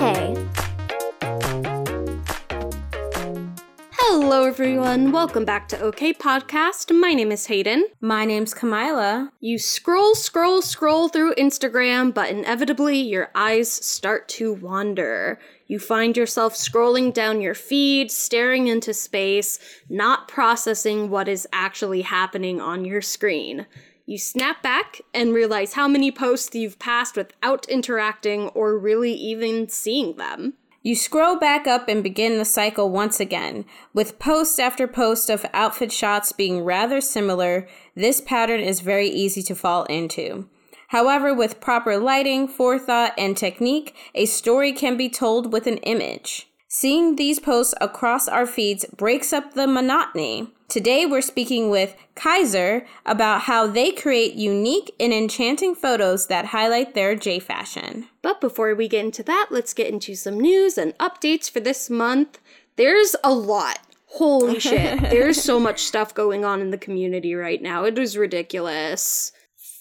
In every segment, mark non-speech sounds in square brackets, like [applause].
OK. Hello, everyone. Welcome back to OK Podcast. My name is Hayden. My name's Kamila. You scroll, scroll, scroll through Instagram, but inevitably your eyes start to wander. You find yourself scrolling down your feed, staring into space, not processing what is actually happening on your screen. You snap back and realize how many posts you've passed without interacting or really even seeing them. You scroll back up and begin the cycle once again. With post after post of outfit shots being rather similar, this pattern is very easy to fall into. However, with proper lighting, forethought, and technique, a story can be told with an image. Seeing these posts across our feeds breaks up the monotony. Today, we're speaking with Kaiser about how they create unique and enchanting photos that highlight their J fashion. But before we get into that, let's get into some news and updates for this month. There's a lot. Holy [laughs] shit. There's so much stuff going on in the community right now. It is ridiculous.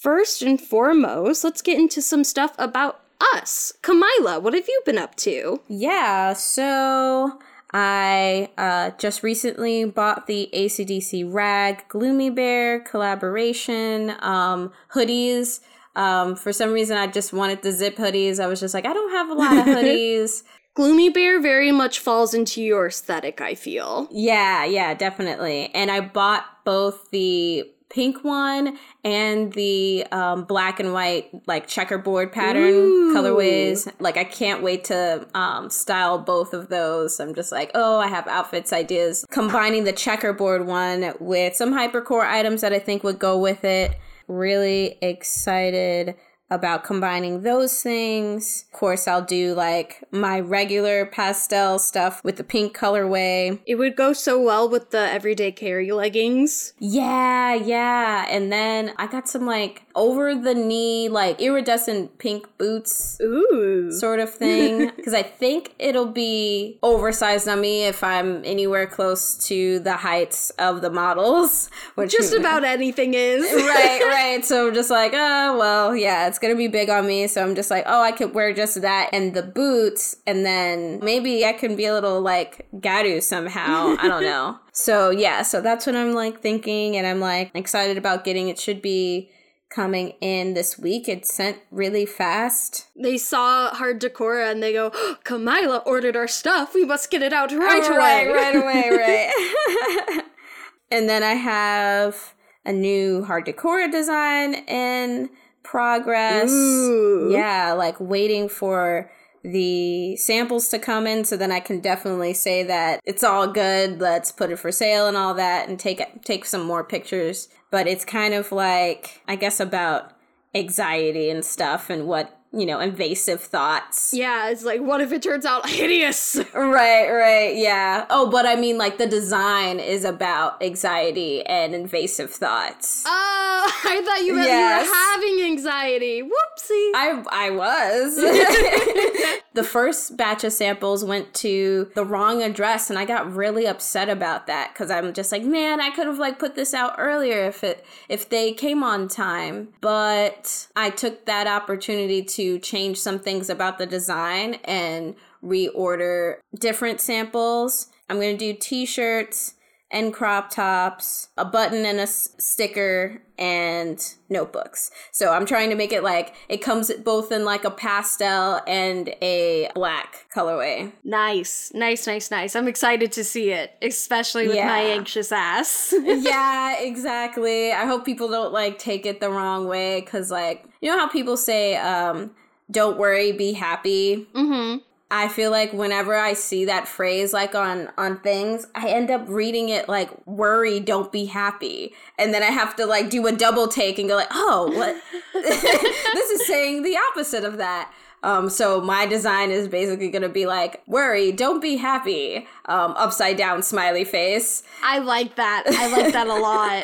First and foremost, let's get into some stuff about us. Kamila, what have you been up to? Yeah, so I uh, just recently bought the ACDC Rag Gloomy Bear collaboration um, hoodies. Um, for some reason, I just wanted the zip hoodies. I was just like, I don't have a lot of hoodies. [laughs] Gloomy Bear very much falls into your aesthetic, I feel. Yeah, yeah, definitely. And I bought both the pink one and the um, black and white like checkerboard pattern Ooh. colorways like i can't wait to um, style both of those. I'm just like oh i have outfits ideas. Combining the checkerboard one with some hypercore items that i think would go with it. Really excited about combining those things. Of course, I'll do like my regular pastel stuff with the pink colorway. It would go so well with the everyday carry leggings. Yeah, yeah. And then I got some like over the knee, like iridescent pink boots. Ooh. Sort of thing. [laughs] Because I think it'll be oversized on me if I'm anywhere close to the heights of the models. [laughs] Which just [laughs] about anything is. right, right. So I'm just like, oh, well, yeah, it's gonna be big on me. So I'm just like, oh, I could wear just that and the boots, and then maybe I can be a little like gyaru somehow. I don't know. So yeah, so that's what I'm like thinking, and I'm like excited about getting. It should be coming in this week. It sent really fast. They saw Hard Decor and they go, oh, Kamila ordered our stuff. We must get it out right oh, away. Right, right away, right. [laughs] [laughs] and then I have a new Hard Decor design in progress. Ooh. Yeah, like waiting for the samples to come in so then I can definitely say that it's all good. Let's put it for sale and all that and take take some more pictures. But it's kind of like I guess about anxiety and stuff and what you know, invasive thoughts. Yeah, it's like, what if it turns out [laughs] hideous? right, right, yeah. Oh, but I mean, like, the design is about anxiety and invasive thoughts. Oh, [laughs] I thought you meant yes. you were having anxiety. Whoopsie. I, I was. [laughs] the first batch of samples went to the wrong address, and I got really upset about that because I'm just like, man, I could have, like, put this out earlier if it, if they came on time. But I took that opportunity to to change some things about the design and reorder different samples. I'm going to do t shirts and crop tops, a button and a s- sticker, and notebooks. So I'm trying to make it like it comes both in like a pastel and a black colorway. Nice, nice, nice, nice. I'm excited to see it, especially with yeah. my anxious ass. [laughs] yeah, exactly. I hope people don't like take it the wrong way because, like, you know how people say, um, don't worry, be happy. Mm-hmm. I feel like whenever I see that phrase like on on things, I end up reading it like worry, don't be happy. And then I have to like do a double take and go like, "Oh, what [laughs] This is saying the opposite of that." Um, so my design is basically going to be like worry, don't be happy, um, upside down smiley face. I like that. I like that a lot.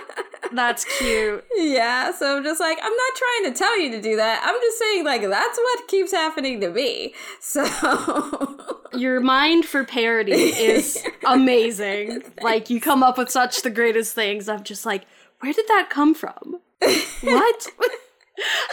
[laughs] That's cute. [laughs] Yeah, so I'm just like, I'm not trying to tell you to do that. I'm just saying, like, that's what keeps happening to me. So. [laughs] Your mind for parody is [laughs] amazing. like, you come up with such the greatest things. I'm just like, where did that come from? what?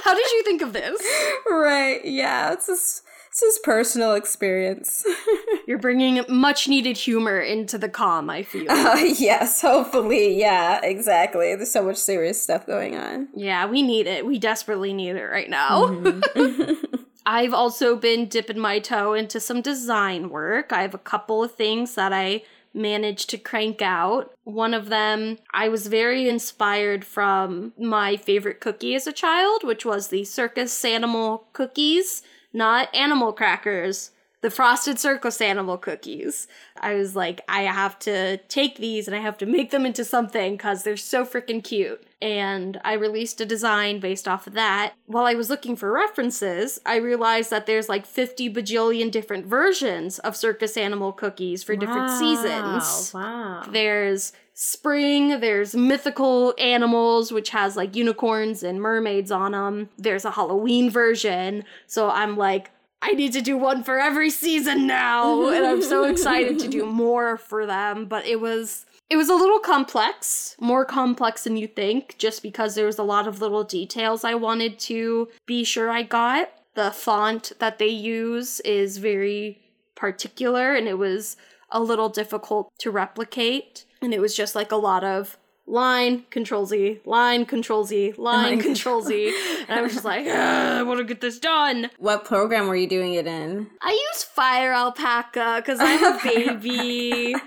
How did you think of this? Right. Yeah. It's just it's his personal experience. [laughs] You're bringing much needed humor into the calm, I feel. Uh, [laughs] yes, hopefully. Yeah, exactly. There's so much serious stuff going on. Yeah, we need it. We desperately need it right now. Mm-hmm. [laughs] I've also been dipping my toe into some design work. I have a couple of things that I managed to crank out. One of them, I was very inspired from my favorite cookie as a child, which was the circus animal cookies not animal crackers, the frosted circus animal cookies. I was like, I have to take these and I have to make them into something because they're so freaking cute. And I released a design based off of that. While I was looking for references, I realized that there's like 50 bajillion different versions of circus animal cookies for different wow, seasons. Wow. There's spring, there's mythical animals, which has like unicorns and mermaids on them. There's a Halloween version. So I'm like, I need to do one for every season now. and I'm so excited to do [laughs] more for them. But it was it was a little complex, more complex than you think, just because there was a lot of little details I wanted to be sure I got. The font that they use is very particular and it was a little difficult to replicate and it was just like a lot of line control z line control z [laughs] oh line control z. And i was just like i want to get this done. What program were you doing it in? I use FireAlpaca because i'm a baby. [laughs]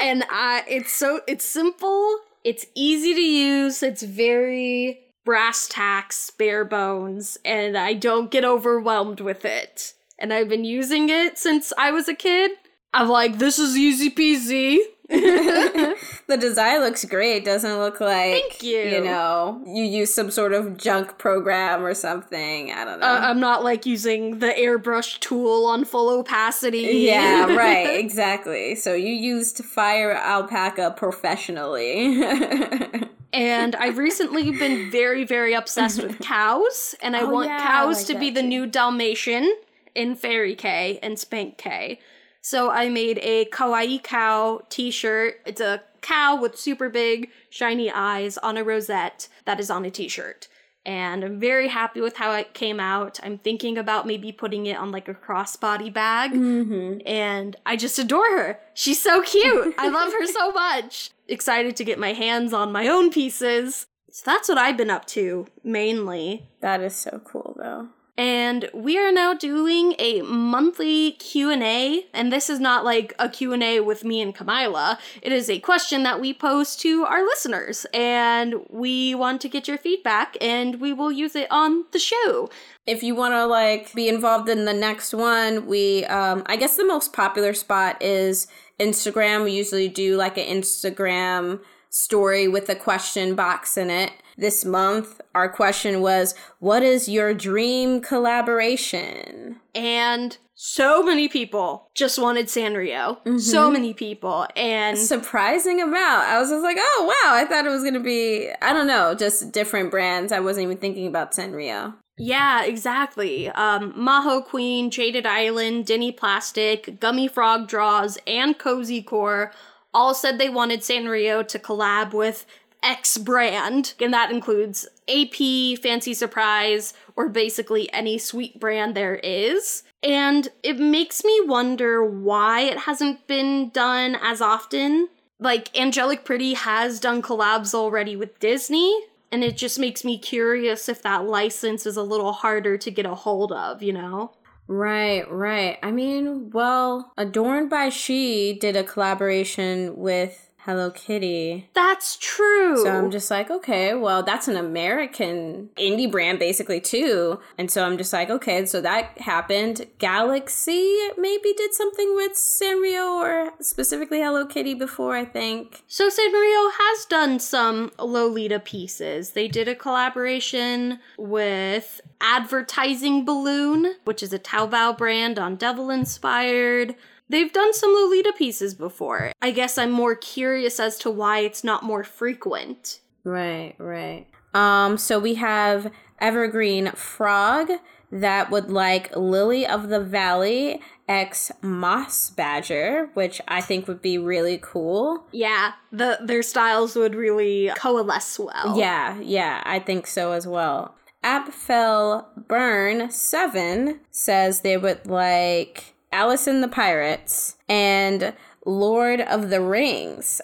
And i it's so it's simple it's easy to use it's very brass tacks bare bones and i don't get overwhelmed with it. And i've been using it since i was a kid. I'm like this is easy peasy [laughs] the design looks great. Doesn't look like Thank you. You know, you use some sort of junk program or something. I don't know. Uh, I'm not like using the airbrush tool on full opacity. Yeah, [laughs] right. Exactly. So you used FireAlpaca professionally. [laughs] and I've recently been very, very obsessed with cows, and I oh, want yeah, cows like to be the new Dalmatian in Fairy Kei and Spank Kei. So I made a kawaii cow t-shirt. It's a cow with super big shiny eyes on a rosette that is on a t-shirt. And I'm very happy with how it came out. I'm thinking about maybe putting it on like a crossbody bag. Mm-hmm. And I just adore her. She's so cute. I love her so [laughs] much. Excited to get my hands on my own pieces. So that's what I've been up to mainly. That is so cool though and we are now doing a monthly q&a and this is not like a q&a with me and kamila. It is a question that we pose to our listeners and we want to get your feedback and we will use it on the show. If you want to like be involved in the next one we um i guess the most popular spot is instagram. We usually do like an instagram story with a question box in it this month, our question was, What is your dream collaboration? And so many people just wanted Sanrio. Mm-hmm. So many people. And surprising amount. I was just like, oh wow, I thought it was gonna be I don't know, just different brands. I wasn't even thinking about Sanrio. Yeah, exactly. Um, Maho Queen, Jaded Island, Denny Plastic, Gummy Frog Draws, and Cozy Core all said they wanted Sanrio to collab with X brand, and that includes AP, Fancy Surprise, or basically any sweet brand there is. And it makes me wonder why it hasn't been done as often. Like, Angelic Pretty has done collabs already with Disney, and it just makes me curious if that license is a little harder to get a hold of, you know? Right, right. I mean, well, Adorned by Chi did a collaboration with Hello Kitty. That's true. So I'm just like, okay, well, that's an American indie brand basically too. And so I'm just like, okay, so that happened. Galaxy maybe did something with Sanrio or specifically Hello Kitty before, I think. So Sanrio has done some Lolita pieces. They did a collaboration with Advertising Balloon, which is a Taobao brand on Devil Inspired. They've done some Lolita pieces before. I guess I'm more curious as to why it's not more frequent. Right, right. Um, so we have Evergreen Frog that would like Lily of the Valley X Moss Badger, which I think would be really cool. Yeah, the their styles would really coalesce well. Yeah, yeah, I think so as well. Apfel Burn 7 says they would like Alice and the Pirates and Lord of the Rings.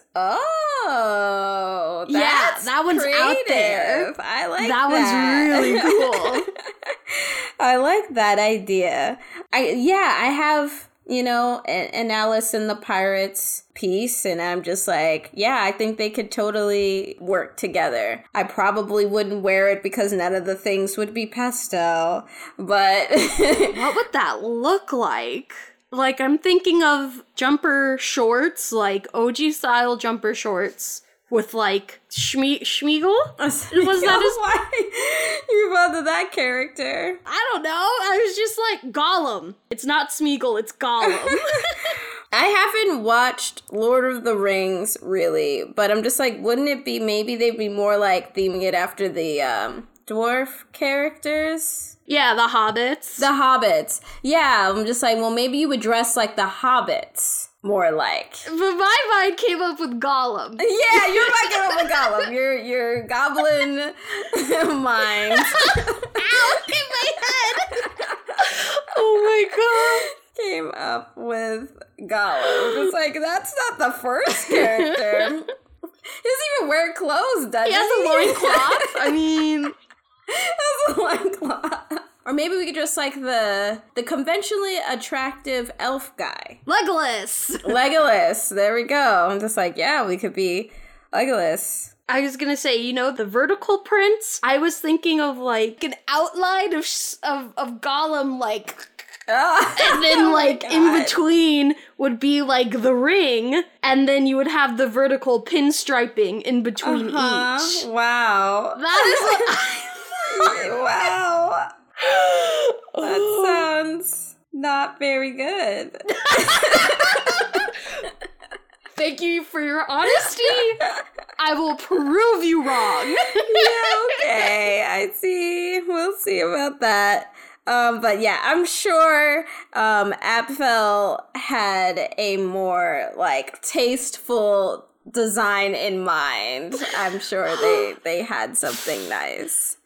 Oh, Yeah, that one's out there. I like that that. one's really cool. [laughs] I like that idea. I yeah, I have you know and, an Alice and the Pirates piece, and I'm just like, yeah, I think they could totally work together. I probably wouldn't wear it because none of the things would be pastel, but [laughs] what would that look like? Like, I'm thinking of jumper shorts, like OG style jumper shorts with like Schme- Schmeagol. [laughs] Was that his- why [laughs] you of that character? I don't know. I was just like Gollum. It's not Smeagol. It's Gollum. [laughs] I haven't watched Lord of the Rings really, but I'm just like, wouldn't it be maybe they'd be more like theming it after the um, dwarf characters? yeah, the hobbits. The hobbits. Yeah, I'm just like, well, maybe you would dress like the hobbits, more like. but my mind came up with Gollum. [laughs] Yeah, you're not going with Gollum. [laughs] Your your goblin [laughs] mind Ow! In my head. oh my god. came up with Gollum. It's like that's not the first character. He doesn't even wear clothes, does He He has a loincloth. I mean, has a loincloth. Or maybe we could just like the the conventionally attractive elf guy. Legolas. [laughs] Legolas. There we go. I'm just like, yeah, we could be Legolas. I was gonna say, you know, the vertical prints. I was thinking of like an outline of sh- of of Gollum, like, and then [laughs] Oh like in between would be like the ring, and then you would have the vertical pinstriping in between Uh-huh. each. Wow. That is what [laughs] wow. That sounds not very good. Thank you for your honesty. I will prove you wrong. yeah, okay. I see. We'll see about that. Um, but yeah, I'm sure um, Apfel had a more like tasteful design in mind. I'm sure they they had something nice.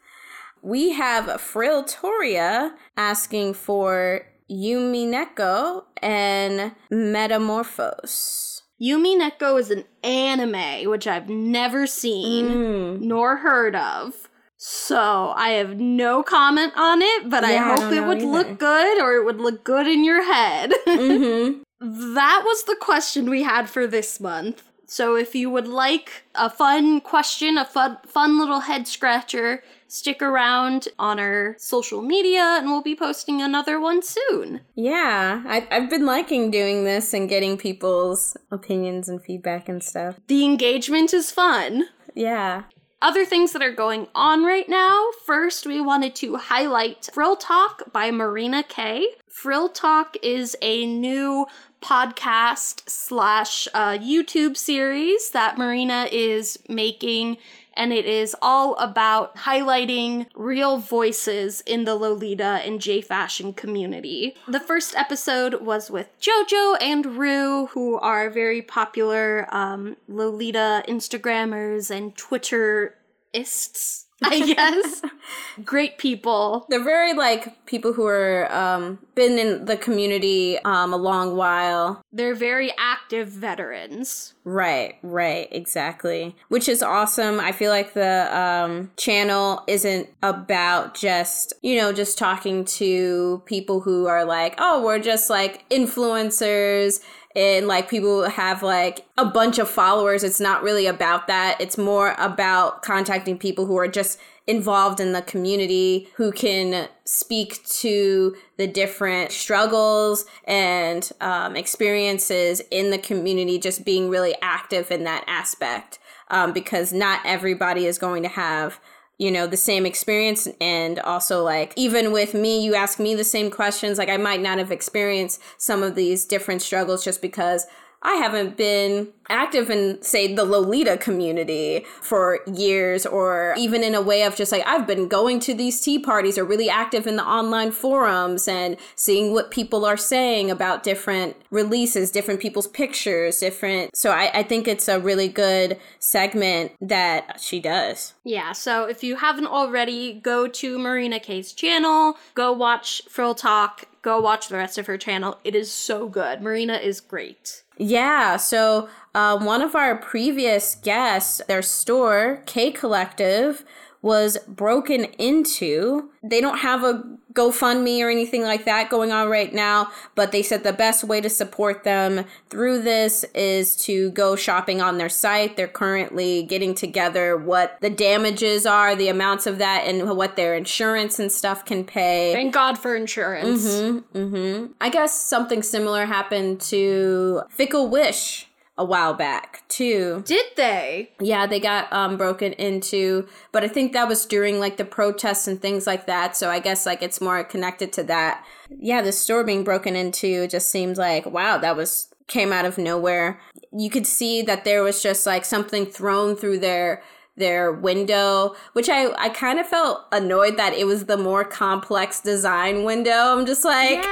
We have Friltoria asking for Yumineko and Metamorphose. Yumi Neko is an anime which I've never seen Mm. nor heard of. So I have no comment on it, but Yeah, I I hope don't it would either. look good or it would look good in your head. [laughs] Mm-hmm. that was the question we had for this month. So if you would like a fun question, a fun fun little head scratcher, stick around on our social media and we'll be posting another one soon. Yeah, I, I've been liking doing this and getting people's opinions and feedback and stuff. The engagement is fun. Yeah. Other things that are going on right now. First, we wanted to highlight Frill Talk by Marina Kay. Frill Talk is a new podcast slash uh, YouTube series that Marina is making, and it is all about highlighting real voices in the Lolita and J fashion community. The first episode was with JoJo and Rue, who are very popular um, Lolita Instagrammers and Twitterists, [laughs] I guess. Great people. They're very like people who are um been in the community um a long while. They're very active veterans. Right, right, exactly. Which is awesome. I feel like the um channel isn't about just, you know, just talking to people who are like, "Oh, we're just like influencers." And like people have like a bunch of followers. It's not really about that. It's more about contacting people who are just involved in the community who can speak to the different struggles and um, experiences in the community, just being really active in that aspect. Um, because not everybody is going to have you know the same experience. And also like even with me you ask me the same questions. Like i might not have experienced some of these different struggles just because I haven't been active in, say, the Lolita community for years, or even in a way of just like, I've been going to these tea parties or really active in the online forums and seeing what people are saying about different releases, different people's pictures, different. So I, I think it's a really good segment that she does. Yeah, so if you haven't already, go to Marina Kay's channel, go watch Frill Talk, go watch the rest of her channel. It is so good. Marina is great. Yeah, so um, one of our previous guests, their store, K Collective, was broken into. They don't have a GoFundMe or anything like that going on right now, but they said the best way to support them through this is to go shopping on their site. They're currently getting together what the damages are, the amounts of that, and what their insurance and stuff can pay. Thank God for insurance. Mm-hmm, mm-hmm. I guess something similar happened to Fickle Wish a while back too. Did they? Yeah, they got um broken into, but I think that was during like the protests and things like that. So I guess like it's more connected to that. Yeah, the store being broken into just seems like wow, that was came out of nowhere. You could see that there was just like something thrown through their their window, which I, I kind of felt annoyed that it was the more complex design window. I'm just like, Yeah,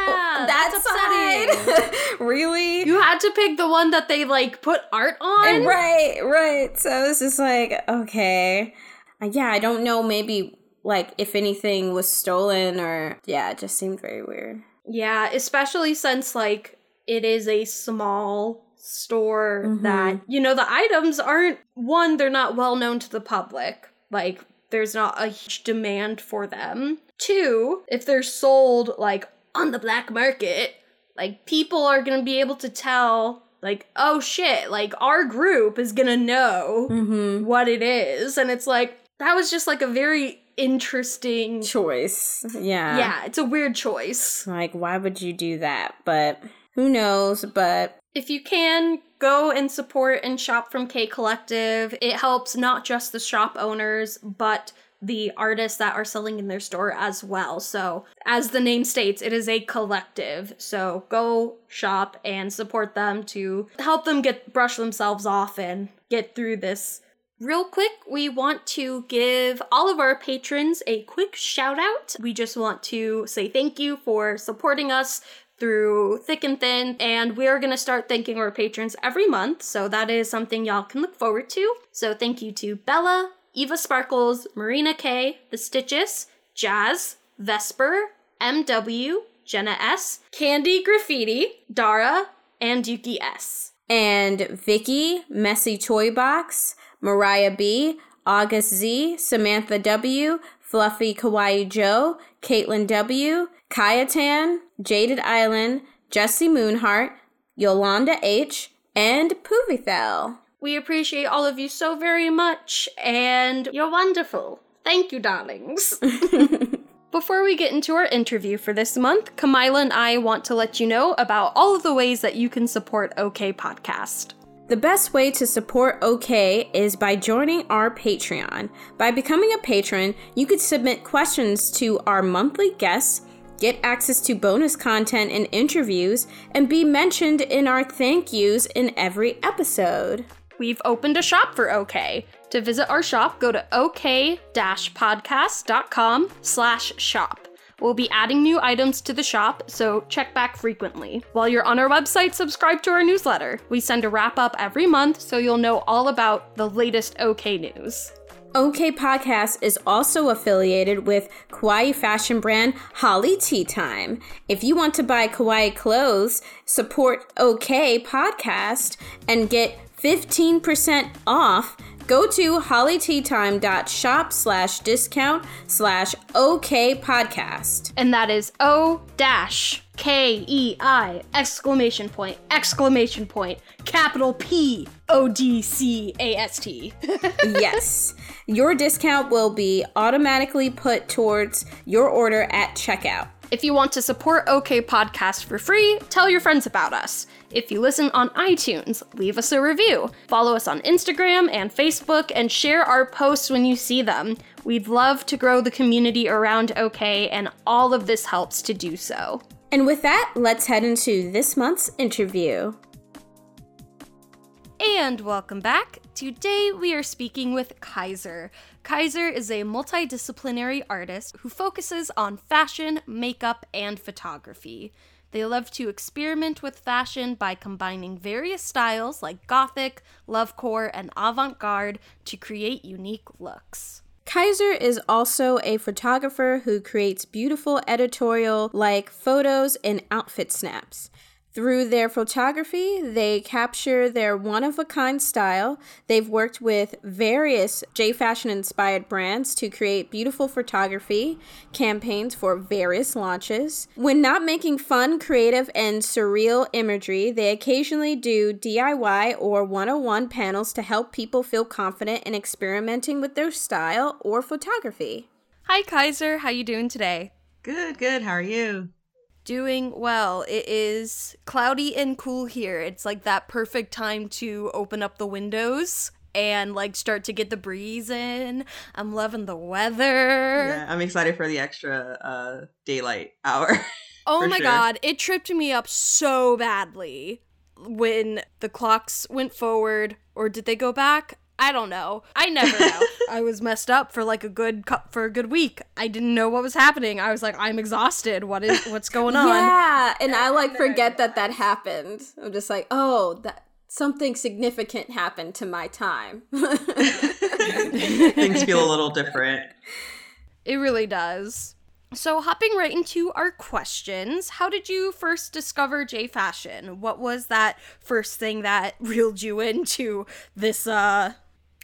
that that's side? [laughs] really? You had to pick the one that they like put art on. Right, right. So it's just like, okay. Uh, Yeah, I don't know, maybe like if anything was stolen or, yeah, it just seemed very weird. Yeah, especially since like it is a small store Mhm. that you know the items aren't one they're not well known to the public. Like there's not a huge demand for them. Two, if they're sold like on the black market, like people are going to be able to tell like oh shit, like our group is going to know Mm-hmm. what it is and it's like that was just like a very interesting Choice. Yeah. yeah, it's a weird choice. Like, why would you do that? But who knows? But If you can, go and support and shop from K Collective. It helps not just the shop owners, but the artists that are selling in their store as well. So, as the name states, it is a collective. So, go shop and support them to help them get brush themselves off and get through this. Real quick, we want to give all of our patrons a quick shout out. We just want to say thank you for supporting us through thick and thin, and we are going to start thanking our patrons every month, so that is something y'all can look forward to. So thank you to Bella, Eva Sparkles, Marina K, The Stitches, Jazz, Vesper, MW, Jenna S, Candy Graffiti, Dara, and Yuki S. and Vicky, Messy Toy Box, Mariah B, August Z, Samantha W, Fluffy Kawaii Joe, Caitlin W, Kayatan, Jaded Island, Jesse Moonheart, Yolanda H, and Poovithel. We appreciate all of you so very much, and you're wonderful. Thank you, darlings. [laughs] [laughs] Before we get into our interview for this month, Kamila and I want to let you know about all of the ways that you can support OK Podcast. The best way to support OK is by joining our Patreon. By becoming a patron, you could submit questions to our monthly guests, get access to bonus content and interviews, and be mentioned in our thank yous in every episode. We've opened a shop for OK. To visit our shop, go to ok-podcast.com slash shop. We'll be adding new items to the shop, so check back frequently. While you're on our website, subscribe to our newsletter. We send a wrap up every month, so you'll know all about the latest OK news. OK Podcast is also affiliated with kawaii fashion brand Holly Tea Time. If you want to buy kawaii clothes, support OK Podcast and get 15% off, go to hollyteatime.shop slash discount slash OK Podcast. And that is O dash K E I exclamation point exclamation point capital P O D C A S T. [laughs] yes. Your discount will be automatically put towards your order at checkout. If you want to support OK Podcast for free, tell your friends about us. If you listen on iTunes, leave us a review. Follow us on Instagram and Facebook and share our posts when you see them. We'd love to grow the community around OK, and all of this helps to do so. And with that, let's head into this month's interview. And welcome back. Today we are speaking with Kaiser. Kaiser is a multidisciplinary artist who focuses on fashion, makeup, and photography. They love to experiment with fashion by combining various styles like gothic, lovecore, and avant garde to create unique looks. Kaiser is also a photographer who creates beautiful editorial like photos and outfit snaps. Through their photography, they capture their one of a kind style. They've worked with various J Fashion inspired brands to create beautiful photography campaigns for various launches. When not making fun, creative, and surreal imagery, they occasionally do DIY or 101 panels to help people feel confident in experimenting with their style or photography. Hi Kaiser, how you doing today? Good, good. How are you? Doing well. It is cloudy and cool here. It's like that perfect time to open up the windows and like start to get the breeze in. I'm loving the weather. Yeah, I'm excited for the extra uh daylight hour. [laughs] oh my sure. god, it tripped me up so badly when the clocks went forward or did they go back? I don't know. I never know. [laughs] I was messed up for like a good for a good week. I didn't know what was happening. I was like, I'm exhausted. What is what's going on? Yeah, and I like forget that that happened. I'm just like, oh, that something significant happened to my time. Things feel a little [laughs] different. It really does. So, hopping right into our questions, how did you first discover J Fashion? What was that first thing that reeled you into this uh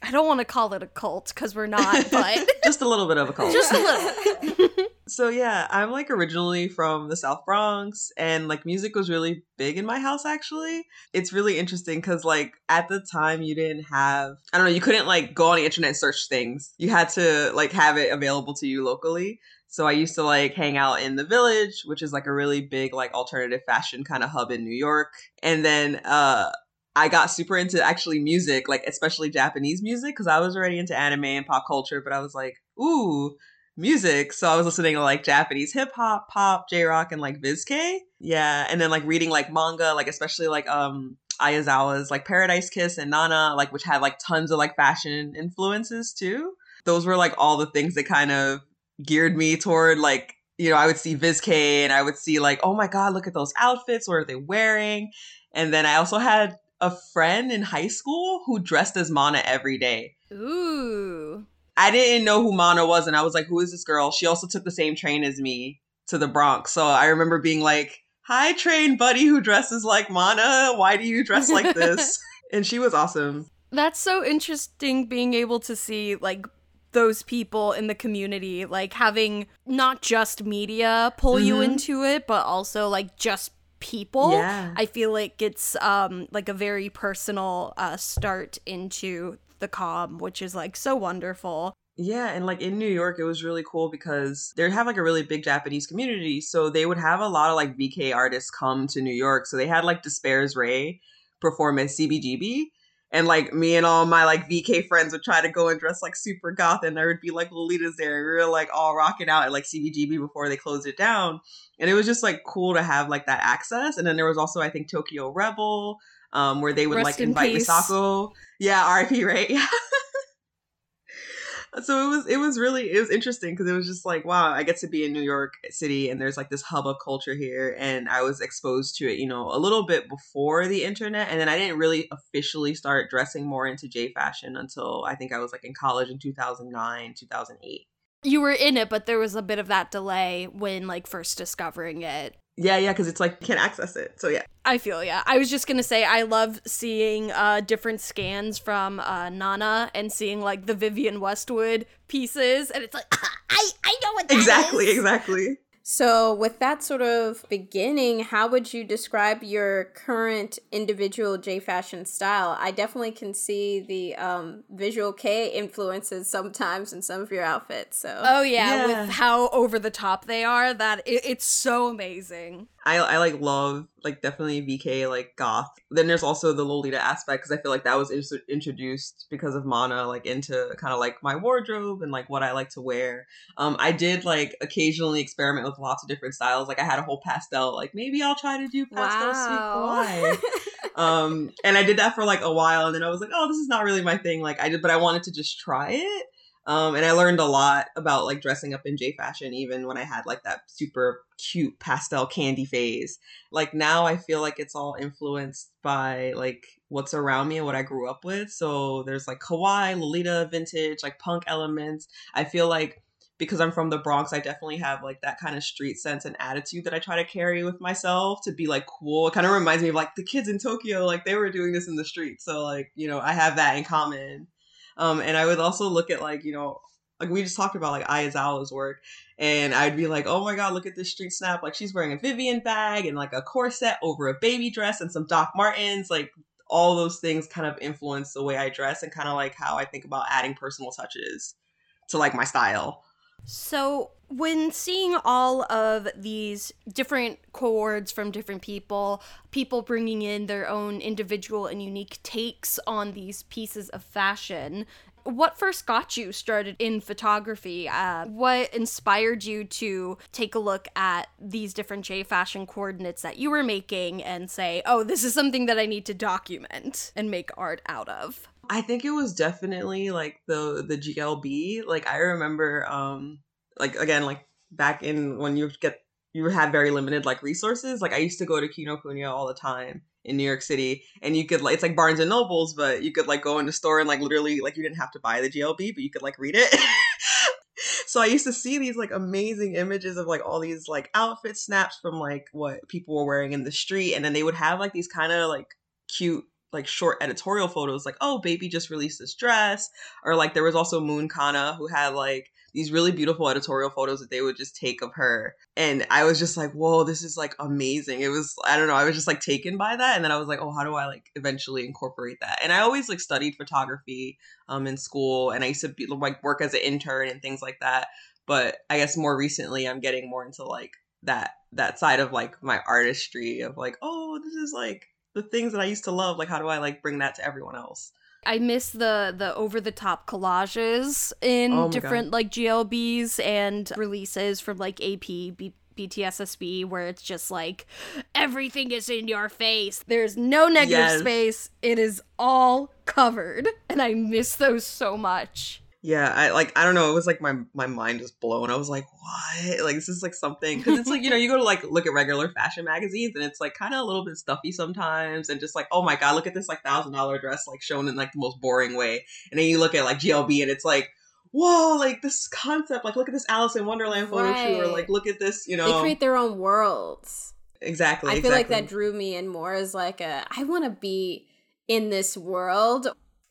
I don't want to call it a cult because we're not, [laughs] but [laughs] just a little bit of a cult. Just a little. [laughs] so yeah, I'm like originally from the South Bronx, and like music was really big in my house. Actually, it's really interesting because like at the time you didn't have, I don't know, you couldn't like go on the internet and search things. You had to like have it available to you locally. So I used to like hang out in the village, which is like a really big like alternative fashion kind of hub in New York. And then uh I got super into actually music, like especially Japanese music, because I was already into anime and pop culture, but I was like, ooh, music. So I was listening to like Japanese hip hop, pop, J rock, and like VizK. Yeah. And then like reading like manga, like especially like um Ai Yazawa's like Paradise Kiss and Nana, like which had like tons of like fashion influences too. Those were like all the things that kind of geared me toward like you know, I would see VizK and I would see like, oh my God, look at those outfits. What are they wearing? And then I also had a friend in high school who dressed as Mana every day. Ooh. I didn't know who Mana was, and I was like, who is this girl? She also took the same train as me to the Bronx. So I remember being like, hi, train buddy who dresses like Mana. Why do you dress like this? [laughs] and she was awesome. That's so interesting being able to see like those people in the community like having not just media pull mm-hmm. you into it but also like just people yeah. i feel like it's um like a very personal uh start into the com which is like so wonderful yeah, and like in New York, it was really cool because they have like a really big Japanese community. So they would have a lot of like VK artists come to New York. So they had like D'espairsRay perform at CBGB and like me and all my like VK friends would try to go and dress like super goth, and there would be like Lolitas there. We were like all rocking out at like CBGB before they closed it down, and it was just like cool to have like that access. And then there was also I think Tokyo Rebel, um, where they would Rest like invite peace. Misako. Yeah, RIP, right? [laughs] Yeah so it was it was really it was interesting because it was just like wow i get to be in new york city and there's like this hub of culture here and i was exposed to it you know a little bit before the internet and then i didn't really officially start dressing more into j fashion until i think i was like in college in 2009 2008 you were in it but there was a bit of that delay when like first discovering it yeah, yeah, because it's like you can't access it. So yeah. I feel yeah. I was just gonna say I love seeing uh different scans from uh Nana and seeing like the Vivienne Westwood pieces, and it's like [coughs] I I know what exactly, is. exactly. So, with that sort of beginning, how would you describe your current individual J fashion style? I definitely can see the um, visual kei influences sometimes in some of your outfits. So, oh yeah, yeah. with how over the top they are, that it, it's so amazing. I I like love like definitely VK like goth. Then there's also the Lolita aspect because I feel like that was in- introduced because of Mana like into kind of like my wardrobe and like what I like to wear. Um, I did like occasionally experiment with lots of different styles. Like I had a whole pastel. Like maybe I'll try to do pastel wow. [laughs] um, and I did that for like a while, and then I was like, oh, this is not really my thing. Like I did, but I wanted to just try it. Um, and I learned a lot about like dressing up in J fashion, even when I had like that super cute pastel candy phase. Like now, I feel like it's all influenced by like what's around me and what I grew up with. So there's like kawaii, Lolita, vintage, like punk elements. I feel like because I'm from the Bronx, I definitely have like that kind of street sense and attitude that I try to carry with myself to be like cool. It kind of reminds me of like the kids in Tokyo, like they were doing this in the street. So like, you know, I have that in common. Um, and I would also look at like, you know, like we just talked about like Ai Yazawa's work and I'd be like, oh my god, look at this street snap. Like she's wearing a Vivienne bag and like a corset over a baby dress and some Doc Martens. Like all those things kind of influence the way I dress and kind of like how I think about adding personal touches to like my style. So, when seeing all of these different coords from different people, people bringing in their own individual and unique takes on these pieces of fashion, what first got you started in photography? Uh, what inspired you to take a look at these different J fashion coordinates that you were making and say, oh, this is something that I need to document and make art out of? I think it was definitely like the the GLB. Like I remember um like again like back in when you get you had very limited like resources. Like I used to go to Kinokuniya all the time in New York City and you could like it's like Barnes and Nobles, but you could like go in the store and like literally like you didn't have to buy the GLB, but you could like read it. [laughs] so I used to see these like amazing images of like all these like outfit snaps from like what people were wearing in the street and then they would have like these kind of like cute like short editorial photos like oh baby just released this dress or like there was also moon kana who had like these really beautiful editorial photos that they would just take of her. And i was just like whoa this is like amazing. It was i don't know i was just like taken by that and then i was like oh how do i like eventually incorporate that? And i always like studied photography um in school and i used to be like work as an intern and things like that. But i guess more recently i'm getting more into like that that side of like my artistry of like oh this is like the things that I used to love. Like, how do I like bring that to everyone else? I miss the the over the top collages in oh different God. like GLBs and releases from like AP, B- BTSSB, where it's just like everything is in your face. There's no negative yes. space. It is all covered, and I miss those so much yeah i like i don't know it was like my my mind was blown. I was like what? Like this is like something because it's like you know you go to like look at regular fashion magazines and it's like kind of a little bit stuffy sometimes and just like oh my god look at this like thousand dollar dress like shown in like the most boring way. And then you look at like glb and it's like whoa like this concept like look at this alice in wonderland photo right. shoot or like look at this you know they create their own worlds. Exactly i feel exactly. like that drew me in more as like a i want to be in this world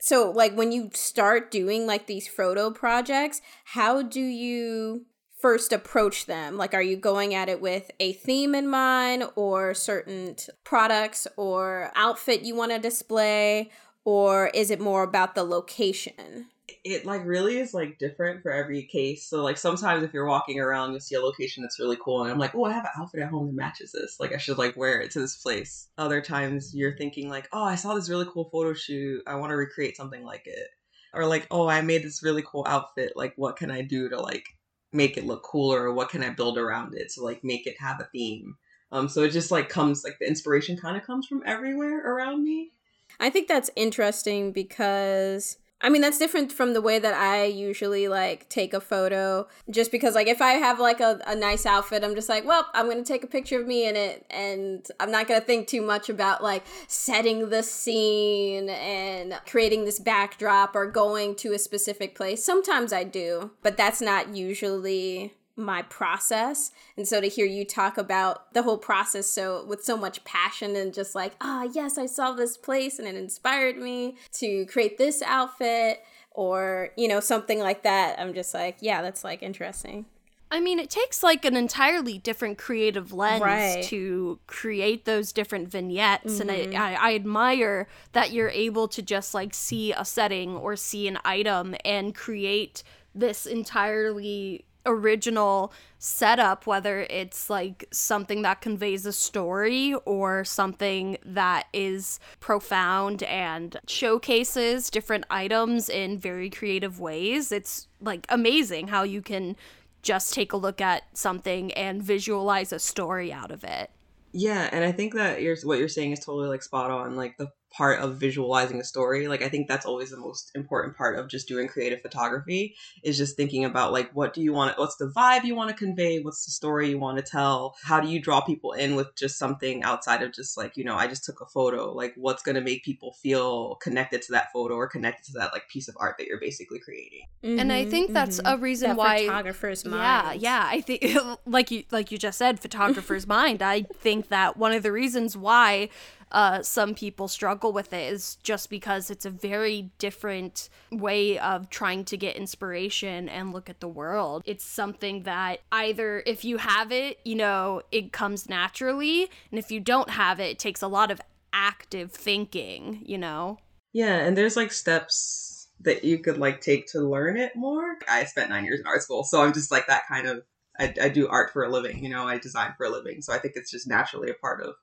so like when you start doing like these photo projects how do you first approach them? Like are you going at it with a theme in mind or certain t- products or outfit you want to display? Or is it more about the location it like really is like different for every case. So like sometimes if you're walking around, you'll see a location that's really cool, and I'm like, oh, I have an outfit at home that matches this. Like I should like wear it to this place. Other times you're thinking like, oh, I saw this really cool photo shoot. I want to recreate something like it. Or like, oh, I made this really cool outfit. Like, what can I do to like make it look cooler? Or what can I build around it to like make it have a theme? Um, so it just like comes like the inspiration kind of comes from everywhere around me. I think that's interesting because I mean, that's different from the way that I usually like take a photo. Just because, like, if I have like a, a nice outfit, I'm just like, well, I'm gonna take a picture of me in it, and I'm not gonna think too much about like setting the scene and creating this backdrop or going to a specific place. Sometimes I do, but that's not usually my process and so to hear you talk about the whole process so with so much passion and just like ah oh, yes i saw this place and it inspired me to create this outfit or you know something like that i'm just like yeah that's like interesting I mean, it takes like an entirely different creative lens right. to create those different vignettes. Mm-hmm. And I, mm-hmm. I, I, admire that you're able to just like see a setting or see an item and create this entirely original setup, whether it's like something that conveys a story or something that is profound and showcases different items in very creative ways. It's like amazing how you can just take a look at something and visualize a story out of it. Yeah, and I think that you're what you're saying is totally like spot on. Like the part of visualizing a story. Like I think that's always the most important part of just doing creative photography is just thinking about like what do you want what's the vibe you want to convey, what's the story you want to tell, how do you draw people in with just something outside of just like, you know, I just took a photo. Like what's going to make people feel connected to that photo or connected to that like piece of art that you're basically creating. Mm-hmm, and I think that's mm-hmm. a reason that why photographers mind. Yeah, yeah, I think [laughs] like you like you just said photographer's [laughs] mind. I think that one of the reasons why uh, some people struggle with it is just because it's a very different way of trying to get inspiration and look at the world. It's something that either if you have it, you know, it comes naturally, and if you don't have it, it takes a lot of active thinking, you know? Yeah, and there's like steps that you could like take to learn it more. I spent nine years in art school, so I'm just like that kind of I, I do art for a living, you know, I design for a living. So I think it's just naturally a part of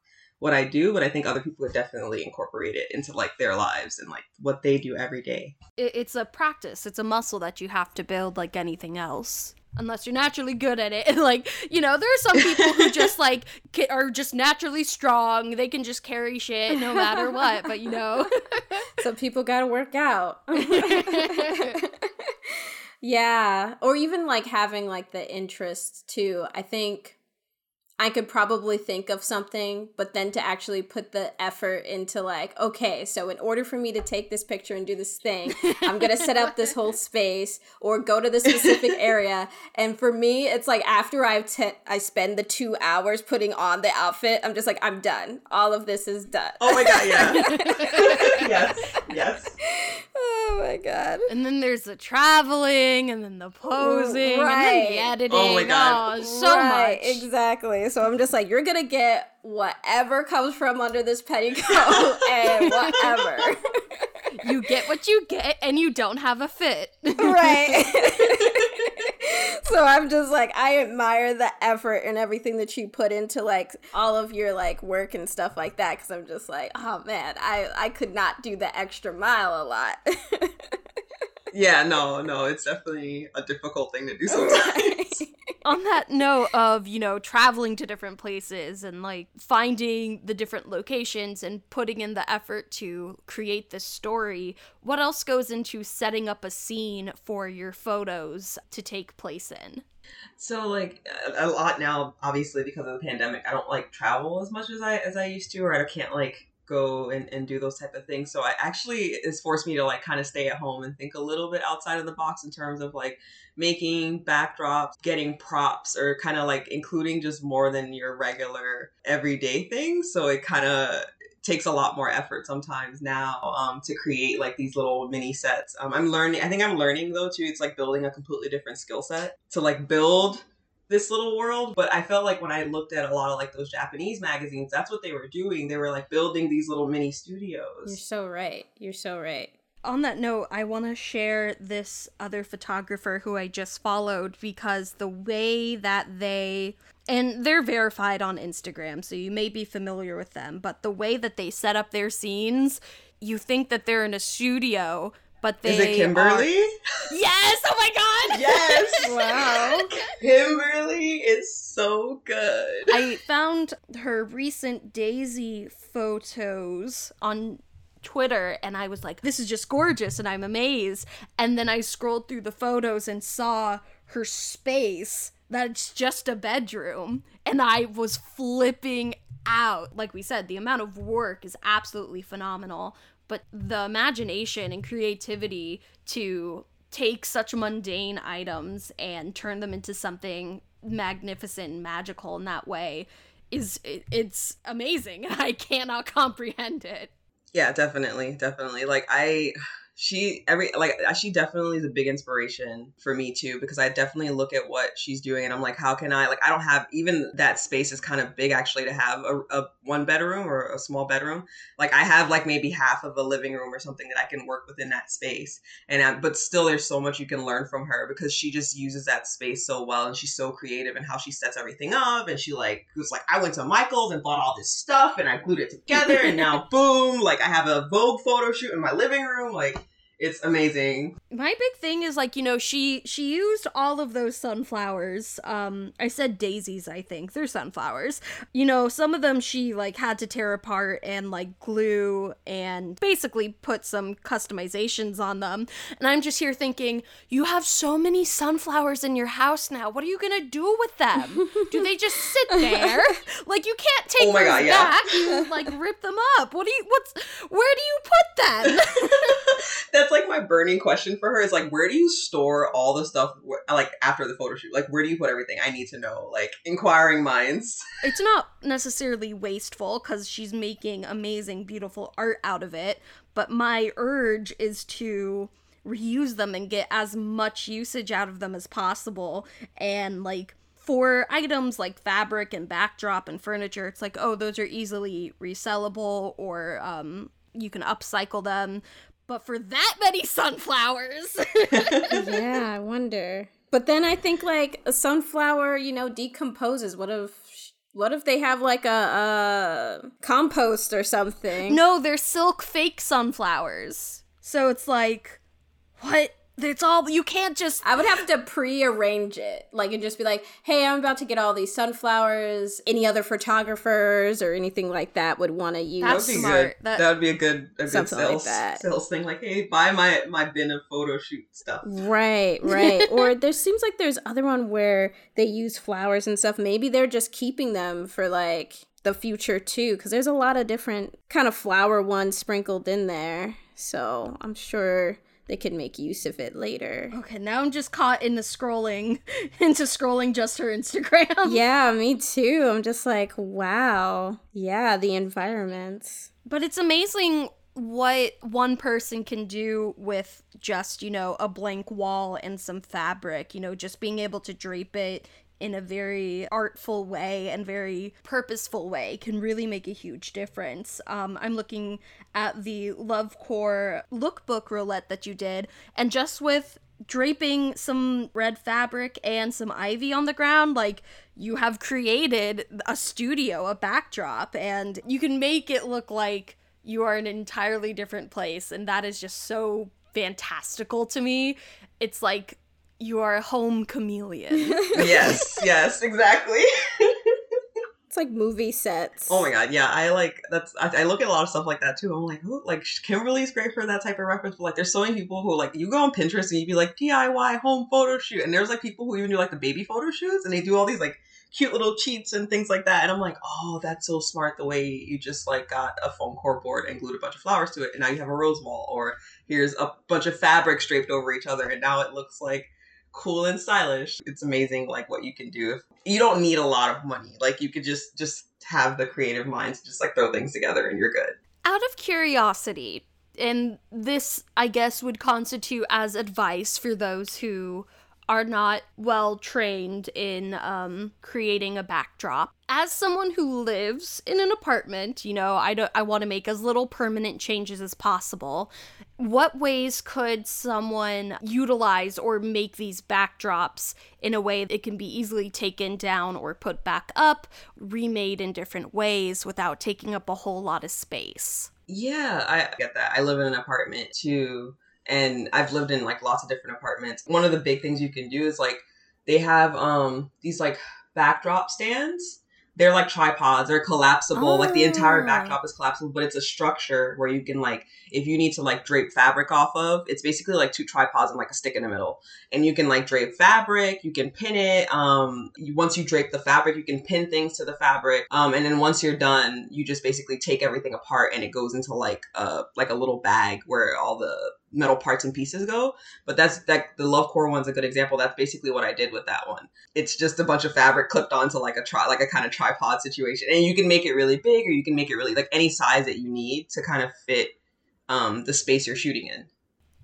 what I do, but I think other people would definitely incorporate it into like their lives and like what they do every day. It's a practice, it's a muscle that you have to build like anything else. Unless you're naturally good at it. And [laughs] like, you know, there are some people who just [laughs] like are just naturally strong. They can just carry shit no matter what, but you know. [laughs] some people got to work out. yeah, or even like having like the interest too. I think I could probably think of something, but then to actually put the effort into like, okay, so in order for me to take this picture and do this thing, I'm gonna set up this whole [laughs] space or go to the specific area. And for me, it's like after I've te- I spend the two hours putting on the outfit, I'm just like, I'm done. All of this is done. Oh my god, yeah. [laughs] [laughs] yes, yes. Oh my god. And then there's the traveling, and then the posing, right. and then the editing. Oh my god, oh, so right, much. Exactly. So I'm just like, you're gonna get whatever comes from under this petticoat [laughs] and whatever. [laughs] you get what you get, and you don't have a fit. right. [laughs] so I'm just like, I admire the effort and everything that you put into like all of your like work and stuff like that. Cause I'm just like, oh man, I, I could not do the extra mile a lot. [laughs] yeah, no, no, it's definitely a difficult thing to do sometimes. [laughs] On that note of, you know, traveling to different places and like finding the different locations and putting in the effort to create this story, what else goes into setting up a scene for your photos to take place in? So like a lot now, obviously because of the pandemic, I don't like travel as much as I as I used to, or I can't like go and, and do those type of things. So I actually it's forced me to like kind of stay at home and think a little bit outside of the box in terms of like making backdrops, getting props, or kind of like including just more than your regular everyday things. So it kind of takes a lot more effort sometimes now um, to create like these little mini sets. Um, I'm learning. I think I'm learning though too. It's like building a completely different skill set to like build this little world. But I felt like when I looked at a lot of like those Japanese magazines, that's what they were doing. They were like building these little mini studios. You're so right. You're so right. On that note, I want to share this other photographer who I just followed because the way that they and they're verified on Instagram, so you may be familiar with them, but the way that they set up their scenes, you think that they're in a studio, but they Is it Kimberly? Are... Yes! Oh my god! [laughs] Yes! wow. [laughs] Kimberly is so good. I found her recent Daisy photos on Twitter and I was like, this is just gorgeous and I'm amazed. And then I scrolled through the photos and saw her space that's just a bedroom. And I was flipping out. Like we said, the amount of work is absolutely phenomenal but the imagination and creativity to take such mundane items and turn them into something magnificent and magical in that way is it's amazing [laughs] i cannot [laughs] comprehend it. Yeah definitely definitely. Like i she every like uh, she definitely is a big inspiration for me too because I definitely look at what she's doing and I'm like how can I like I don't have even that space is kind of big actually to have a, a one bedroom or a small bedroom. Like I have like maybe half of a living room or something that I can work within that space. And I, but still there's so much you can learn from her because she just uses that space so well and she's so creative and how she sets everything up and she like was like I went to Michael's and bought all this stuff and I glued it together and now [laughs] boom like I have a Vogue photo shoot in my living room like It's amazing. My big thing is like, you know, she she used all of those sunflowers. Um I said daisies, I think. They're sunflowers. You know, some of them she like had to tear apart and like glue and basically put some customizations on them. And I'm just here thinking, you have so many sunflowers in your house now. What are you going to do with them? do they just sit [laughs] there? like you can't take Oh my those God, yeah. back. You like rip them up. What do you what's where do you put them? [laughs] That's like my burning question for her is like, where do you store all the stuff like after the photo shoot? Like, where do you put everything? I need to know. Like, inquiring minds. [laughs] it's not necessarily wasteful because she's making amazing, beautiful art out of it. But my urge is to reuse them and get as much usage out of them as possible. And like for items like fabric and backdrop and furniture, it's like, oh, those are easily resellable or um, you can upcycle them. But for that many [laughs] sunflowers, [laughs] yeah, I wonder. But then I think like a sunflower, you know, decomposes. What if what if they have like a, a compost or something? No, they're silk fake sunflowers. So it's like, what? It's all you can't just. I would have to pre-arrange it. Like and just be like, "Hey, I'm about to get all these sunflowers. Any other photographers or anything like that would want to use?" That That's would be smart. good. That- That, would be a good a good Something like sales that. sales thing. Like, hey, buy my my bin of photo shoot stuff. Right, right. [laughs] or there seems like there's other one where they use flowers and stuff. Maybe they're just keeping them for like the future too, because there's a lot of different kind of flower ones sprinkled in there. So I'm sure they could make use of it later. Okay, now I'm just caught in the scrolling, [laughs] into scrolling just her Instagram. [laughs] Yeah, me too. I'm just like, wow. Yeah, the environments. But it's amazing what one person can do with just, you know, a blank wall and some fabric, you know, just being able to drape it in a very artful way and very purposeful way can really make a huge difference. Um, I'm looking at the Love Core lookbook roulette that you did, and just with draping some red fabric and some ivy on the ground, like you have created a studio, a backdrop, and you can make it look like you are an entirely different place. And that is just so fantastical to me. It's like you are a home chameleon. [laughs] yes, yes, exactly. [laughs] It's like movie sets. Oh my god, yeah, I like that's. I, I look at a lot of stuff like that too. I'm like, who? Like Kimberly's great for that type of reference, but like, there's so many people who like you go on Pinterest and you'd be like DIY home photo shoot, and there's like people who even do like the baby photo shoots, and they do all these like cute little cheats and things like that. And I'm like, oh, that's so smart. The way you just like got a foam core board and glued a bunch of flowers to it, and now you have a rose wall, or here's a bunch of fabric draped over each other, and now it looks like cool and stylish. It's amazing like what you can do. You don't need a lot of money. Like you could just just have the creative minds to just like throw things together and you're good. Out of curiosity, and this, I guess, would constitute as advice for those who are not well trained in um, creating a backdrop. As someone who lives in an apartment, you know, I don't, I want to make as little permanent changes as possible. What ways could someone utilize or make these backdrops in a way that can be easily taken down or put back up, remade in different ways without taking up a whole lot of space? Yeah, I get that. I live in an apartment too, and I've lived in like lots of different apartments. One of the big things you can do is like they have um these like backdrop stands. They're like tripods. They're collapsible. Like the entire Ah. backdrop is collapsible, but it's a structure where you can like if you need to like drape fabric off of, it's basically like two tripods and like a stick in the middle. And you can like drape fabric, you can pin it. Um you, once you drape the fabric, you can pin things to the fabric. Um and then once you're done, you just basically take everything apart and it goes into like a like a little bag where all the metal parts and pieces go. But that's that the love core one's a good example. That's basically what I did with that one. It's just a bunch of fabric clipped onto like a tri like a kind of tripod situation. And you can make it really big or you can make it really like any size that you need to kind of fit um the space you're shooting in.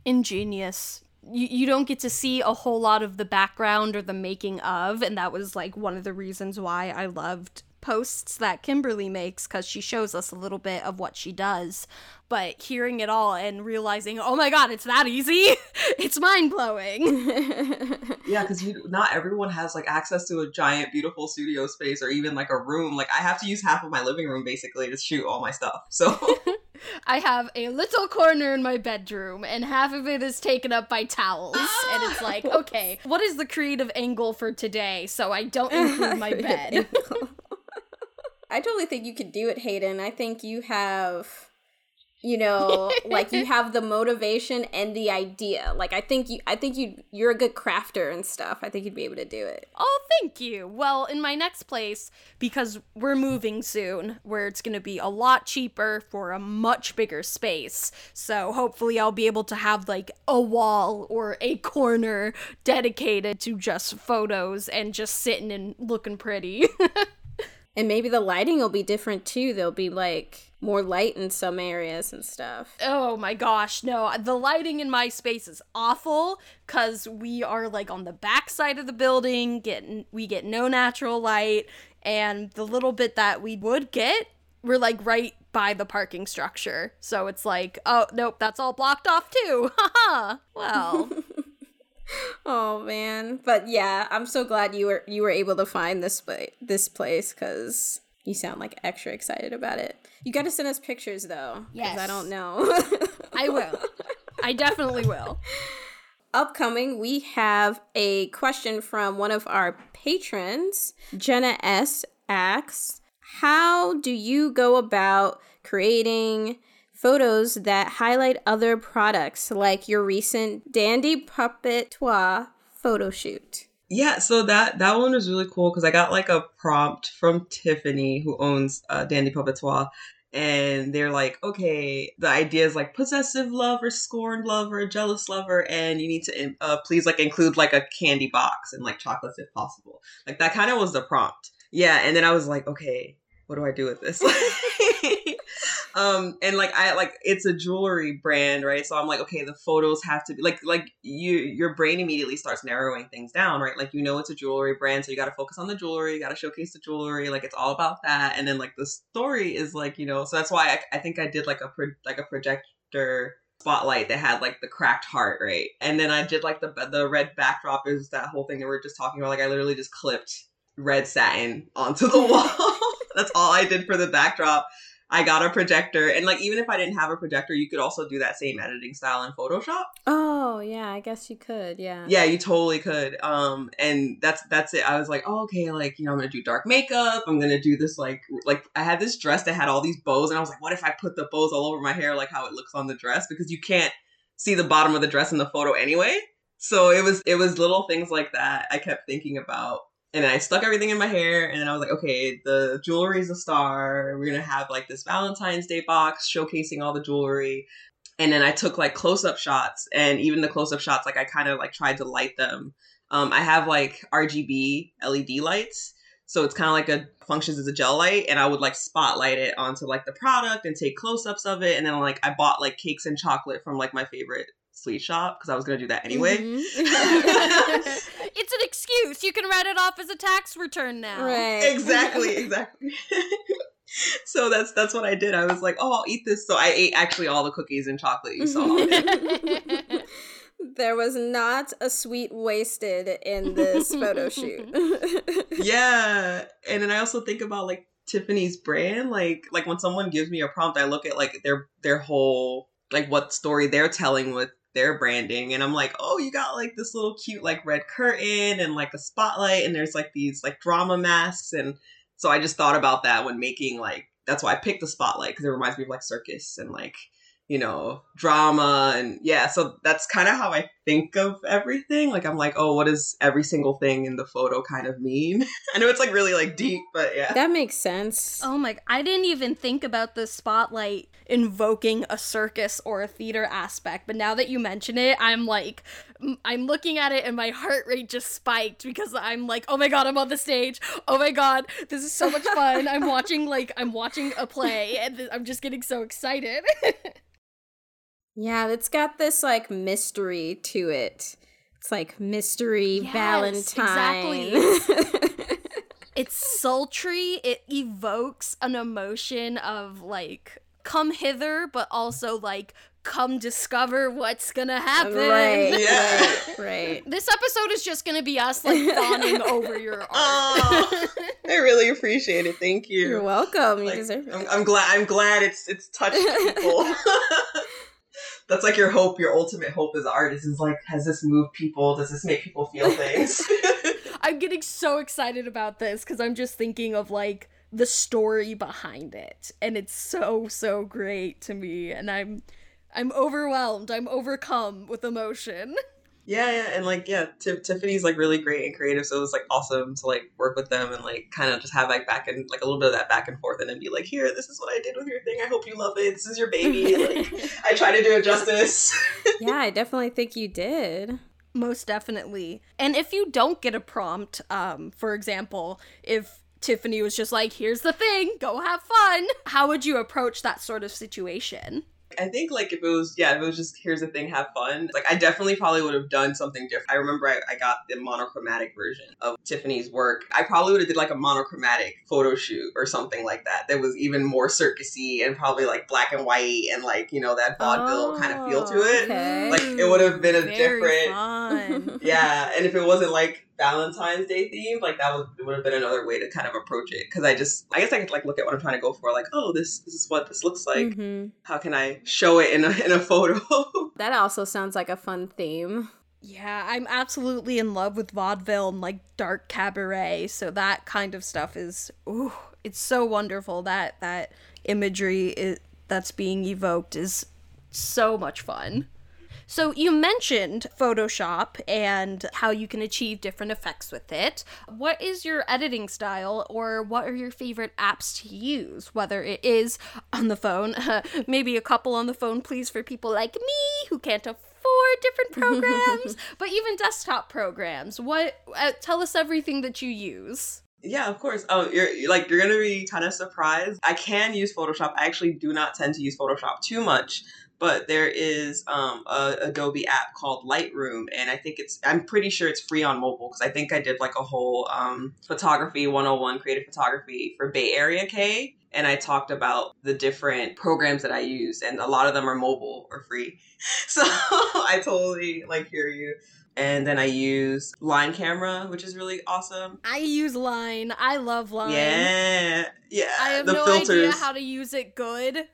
ingenious. You, you don't get to see a whole lot of the background or the making of, and that was like one of the reasons why I loved posts that Kimberly makes because she shows us a little bit of what she does. But hearing it all and realizing, oh my god, it's that easy, [laughs] it's mind blowing. [laughs] Yeah, because not everyone has like access to a giant, beautiful studio space or even like a room. Like I have to use half of my living room basically to shoot all my stuff. So [laughs] I have a little corner in my bedroom, and half of it is taken up by towels. and it's like, okay, what is the creative angle for today? So I don't include my bed. I totally think you could do it, Hayden. I think you have you [laughs] know like you have the motivation and the idea. Like i think you i think you you're a good crafter and stuff. I think you'd be able to do it. Oh thank you. Well in my next place because we're moving soon where it's going to be a lot cheaper for a much bigger space. So hopefully i'll be able to have like a wall or a corner dedicated to just photos and just sitting and looking pretty [laughs] and maybe the lighting will be different too there'll be like more light in some areas and stuff. Oh my gosh, no. The lighting in my space is awful cuz we are like on the back side of the building, getting we get no natural light and the little bit that we would get, we're like right by the parking structure. So it's like, oh, nope, that's all blocked off too. [laughs] Haha. well. [laughs] oh man. But yeah, I'm so glad you were you were able to find this place this place cuz you sound like extra excited about it. You got to send us pictures though. Yes. Because I don't know. I will. I definitely will. Upcoming, we have a question from one of our patrons. Jenna S asks, How do you go about creating photos that highlight other products like your recent Dandy Puppet Toy photo shoot? Yeah, so that that one was really cool because I got like a prompt from Tiffany, who owns uh, Dandy Puppetois, and they're like, okay, the idea is like possessive lover, scorned lover, jealous lover, and you need to uh, please like include like a candy box and like chocolates if possible. Like that kind of was the prompt. Yeah, and then I was like, okay, what do I do with this? [laughs] [laughs] um and like i like it's a jewelry brand right? So i'm like okay the photos have to be like like you your brain immediately starts narrowing things down right? Like you know it's a jewelry brand so you got to focus on the jewelry you got to showcase the jewelry like it's all about that. And then like the story is like you know so that's why i, I think i did like a pro, like a projector spotlight that had like the cracked heart right? And then i did like the the red backdrop is that whole thing that we are just talking about like i literally just clipped red satin onto the [laughs] wall. That's all i did for the backdrop I got a projector, and like even if I didn't have a projector, you could also do that same editing style in Photoshop. Oh yeah, I guess you could. Yeah. Yeah, you totally could. Um, and that's that's it. I was like, oh, okay, like you know, I'm gonna do dark makeup. I'm gonna do this like like I had this dress that had all these bows, and I was like, what if I put the bows all over my hair, like how it looks on the dress, because you can't see the bottom of the dress in the photo anyway. So it was it was little things like that I kept thinking about and then I stuck everything in my hair, and then I was like, okay, the jewelry's a star. We're gonna have like this Valentine's Day box showcasing all the jewelry. And then I took like close up shots, and even the close up shots, like I kind of like tried to light them. Um, I have like RGB LED lights, so it's kind of like a functions as a gel light, and I would like spotlight it onto like the product and take close ups of it, and then like I bought like cakes and chocolate from like my favorite sweet shop because I was gonna do that anyway. Mm-hmm. [laughs] it's an excuse. You can write it off as a tax return now. Right. Exactly. [laughs] Exactly. [laughs] so that's that's what I did. I was like, oh, I'll eat this. So I ate actually all the cookies and chocolate you saw. there was not a sweet wasted in this photo shoot. yeah, and then I also think about like Tiffany's brand. Like like when someone gives me a prompt, I look at like their their whole like what story they're telling with their branding and i'm like oh you got like this little cute like red curtain and like a spotlight and there's like these like drama masks and so i just thought about that when making like that's why i picked the spotlight because it reminds me of like circus and like you know, drama and yeah, so that's kind of how I think of everything. Like I'm like, oh, what does every single thing in the photo kind of mean? [laughs] I know it's like really like deep, but yeah. That makes sense. Oh my, I didn't even think about the spotlight invoking a circus or a theater aspect, but now that you mention it, I'm like I'm looking at it and my heart rate just spiked because I'm like, "Oh my god, I'm on the stage. Oh my god, this is so much fun. I'm [laughs] watching like I'm watching a play and I'm just getting so excited." [laughs] Yeah, it's got this like mystery to it. It's like mystery yes, Valentine. Exactly. [laughs] it's sultry. It evokes an emotion of like come hither, but also like come discover what's gonna happen. Right, Yeah. right, right. This episode is just gonna be us like fawning over your [laughs] art. Oh, I really appreciate it. Thank you. You're welcome. You deserve it. I'm, I'm glad. I'm glad it's it's touched people. [laughs] That's like your hope. Your ultimate hope as an artist is like, has this moved people? Does this make people feel things? [laughs] [laughs] I'm getting so excited about this because I'm just thinking of like the story behind it, and it's so so great to me, and I'm I'm overwhelmed. I'm overcome with emotion. [laughs] yeah, yeah, and like yeah, Ti- Tiffany's like really great and creative, so it was like awesome to like work with them and like kind of just have like back and like a little bit of that back and forth, and then be like, here, this is what I did with your thing. I hope you love it. This is your baby. Like [laughs] I try to do it justice. [laughs] yeah, I definitely think you did. Most definitely. And if you don't get a prompt, um, for example, if Tiffany was just like, here's the thing, go have fun, how would you approach that sort of situation? I think like if it was yeah, if it was just here's the thing, have fun. Like I definitely probably would have done something different. I remember I, I got the monochromatic version of Tiffany's work. I probably would have did like a monochromatic photo shoot or something like that. That was even more circusy and probably like black and white and like you know that vaudeville kind of feel to oh, it. Okay. Like it would have been a Very different fun. [laughs] yeah. And if it wasn't like Valentine's Day themed, like that would would have been another way to kind of approach it. Because I just I guess I could like look at what I'm trying to go for. Like oh this this is what this looks like Mhm. how can I show it in a, in a photo? [laughs] That also sounds like a fun theme. Yeah, I'm absolutely in love with vaudeville and like dark cabaret. So that kind of stuff is ooh, it's so wonderful that that imagery i that's being evoked is so much fun. So you mentioned Photoshop and how you can achieve different effects with it. What is your editing style or what are your favorite apps to use? Whether it is on the phone, [laughs] maybe a couple on the phone please for people like me who can't afford different [laughs] programs, but even desktop programs. What uh, tell us everything that you use. yeah, of course. Oh, you're you're- like you're gonna be kind of surprised. I can use Photoshop. I actually do not tend to use Photoshop too much, but there is um, a Adobe app called Lightroom, and I think it's I'm pretty sure it's free on mobile because I think I did like a whole um, photography 101 creative photography for Bay Area K. And I talked about the different programs that I use, and a lot of them are mobile or free. [laughs] So [laughs] I totally like hear you. And then I use Line Camera, which is really awesome. I use Line. I love Line. Yeah, yeah. I have the no filters. idea how to use it good.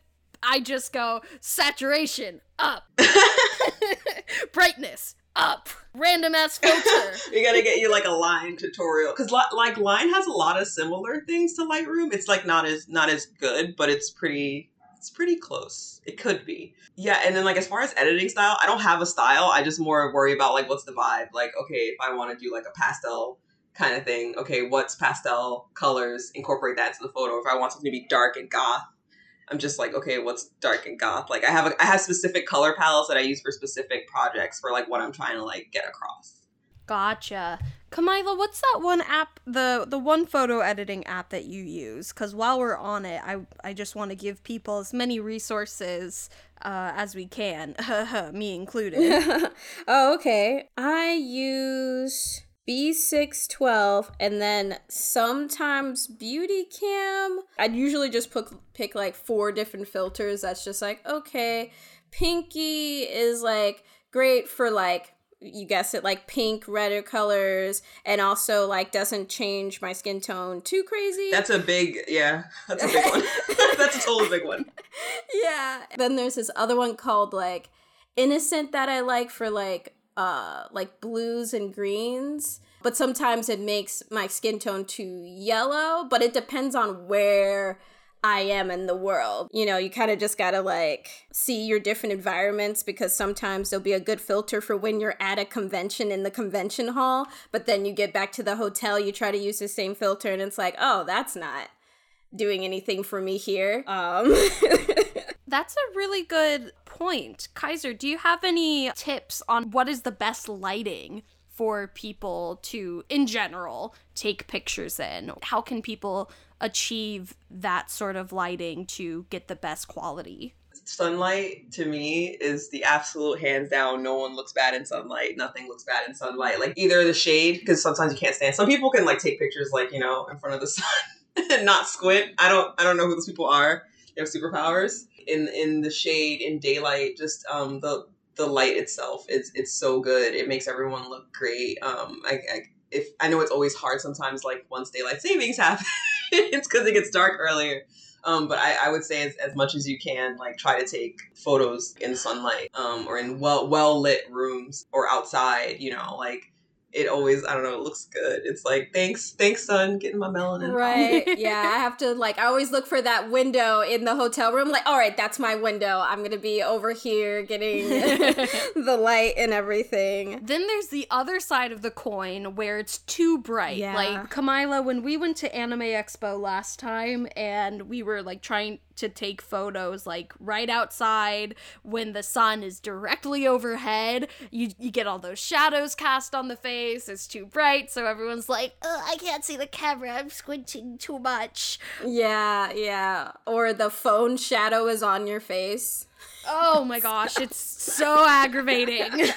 I just go saturation up, [laughs] brightness up, random ass filter. [laughs] we gotta get you like a line tutorial. Because like line has a lot of similar things to lightroom. It's like not as not as good but it's pretty it's pretty close. It could be. Yeah and then like as far as editing style i don't have a style. I just more worry about like what's the vibe? Like okay if i want to do like a pastel kind of thing okay what's pastel colors? Incorporate that into the photo. If i want something to be dark and goth I'm just like, okay, what's dark and goth? Like I have a, I have specific color palettes that I use for specific projects for like what I'm trying to like get across. Gotcha. Kamila, what's that one app, the the one photo editing app that you use? Because while we're on it, I I just want to give people as many resources uh, as we can, [laughs] me included. [laughs] oh, okay. I use B612 and then sometimes Beauty Cam. I'd usually just pick, pick like four different filters. That's just like, okay, Pinky is like great for like you guess it like pink redder colors and also like doesn't change my skin tone too crazy That's a big, yeah, that's a big one. [laughs] [laughs] that's a totally big one. yeah. Then there's this other one called like Innocent that I like for like uh like blues and greens. But sometimes it makes my skin tone too yellow, but it depends on where I am in the world. You know, you kind of just gotta like see your different environments because sometimes there'll be a good filter for when you're at a convention in the convention hall, but then you get back to the hotel, you try to use the same filter, and it's like, oh, that's not doing anything for me here. Um [laughs] That's a really good point. Kaiser, do you have any tips on what is the best lighting for people to, in general, take pictures in? How can people achieve that sort of lighting to get the best quality? Sunlight to me is the absolute hands down. No one looks bad in sunlight. Nothing looks bad in sunlight. Like either the shade, because sometimes you can't stand. Some people can like take pictures like you know in front of the [laughs] sun and not squint. I don't. I don't know who those people are. They have superpowers. In in the shade in daylight just um the the light itself is it's so good it makes everyone look great um i, I if i know it's always hard sometimes like once daylight savings [laughs] happens it's because it gets dark earlier um, but I, I would say as, as much as you can, like try to take photos in sunlight, um, or in well well lit rooms or outside. You know, like it always I don't know, it looks good. It's like thanks, thanks, sun, getting my melanin. Right. [laughs] yeah. I have to like I always look for that window in the hotel room. Like, all right, that's my window. I'm gonna be over here getting [laughs] the light and everything. Then there's the other side of the coin where it's too bright. Yeah. Like Kamila, when we went to Anime Expo last time and we were like trying to take photos like right outside when the sun is directly overhead. You you get all those shadows cast on the face. It's too bright, so everyone's like, "Ugh, I can't see the camera. I'm squinting too much." Yeah, yeah. Or the phone shadow is on your face. Oh my gosh, it's so [laughs] aggravating. [laughs]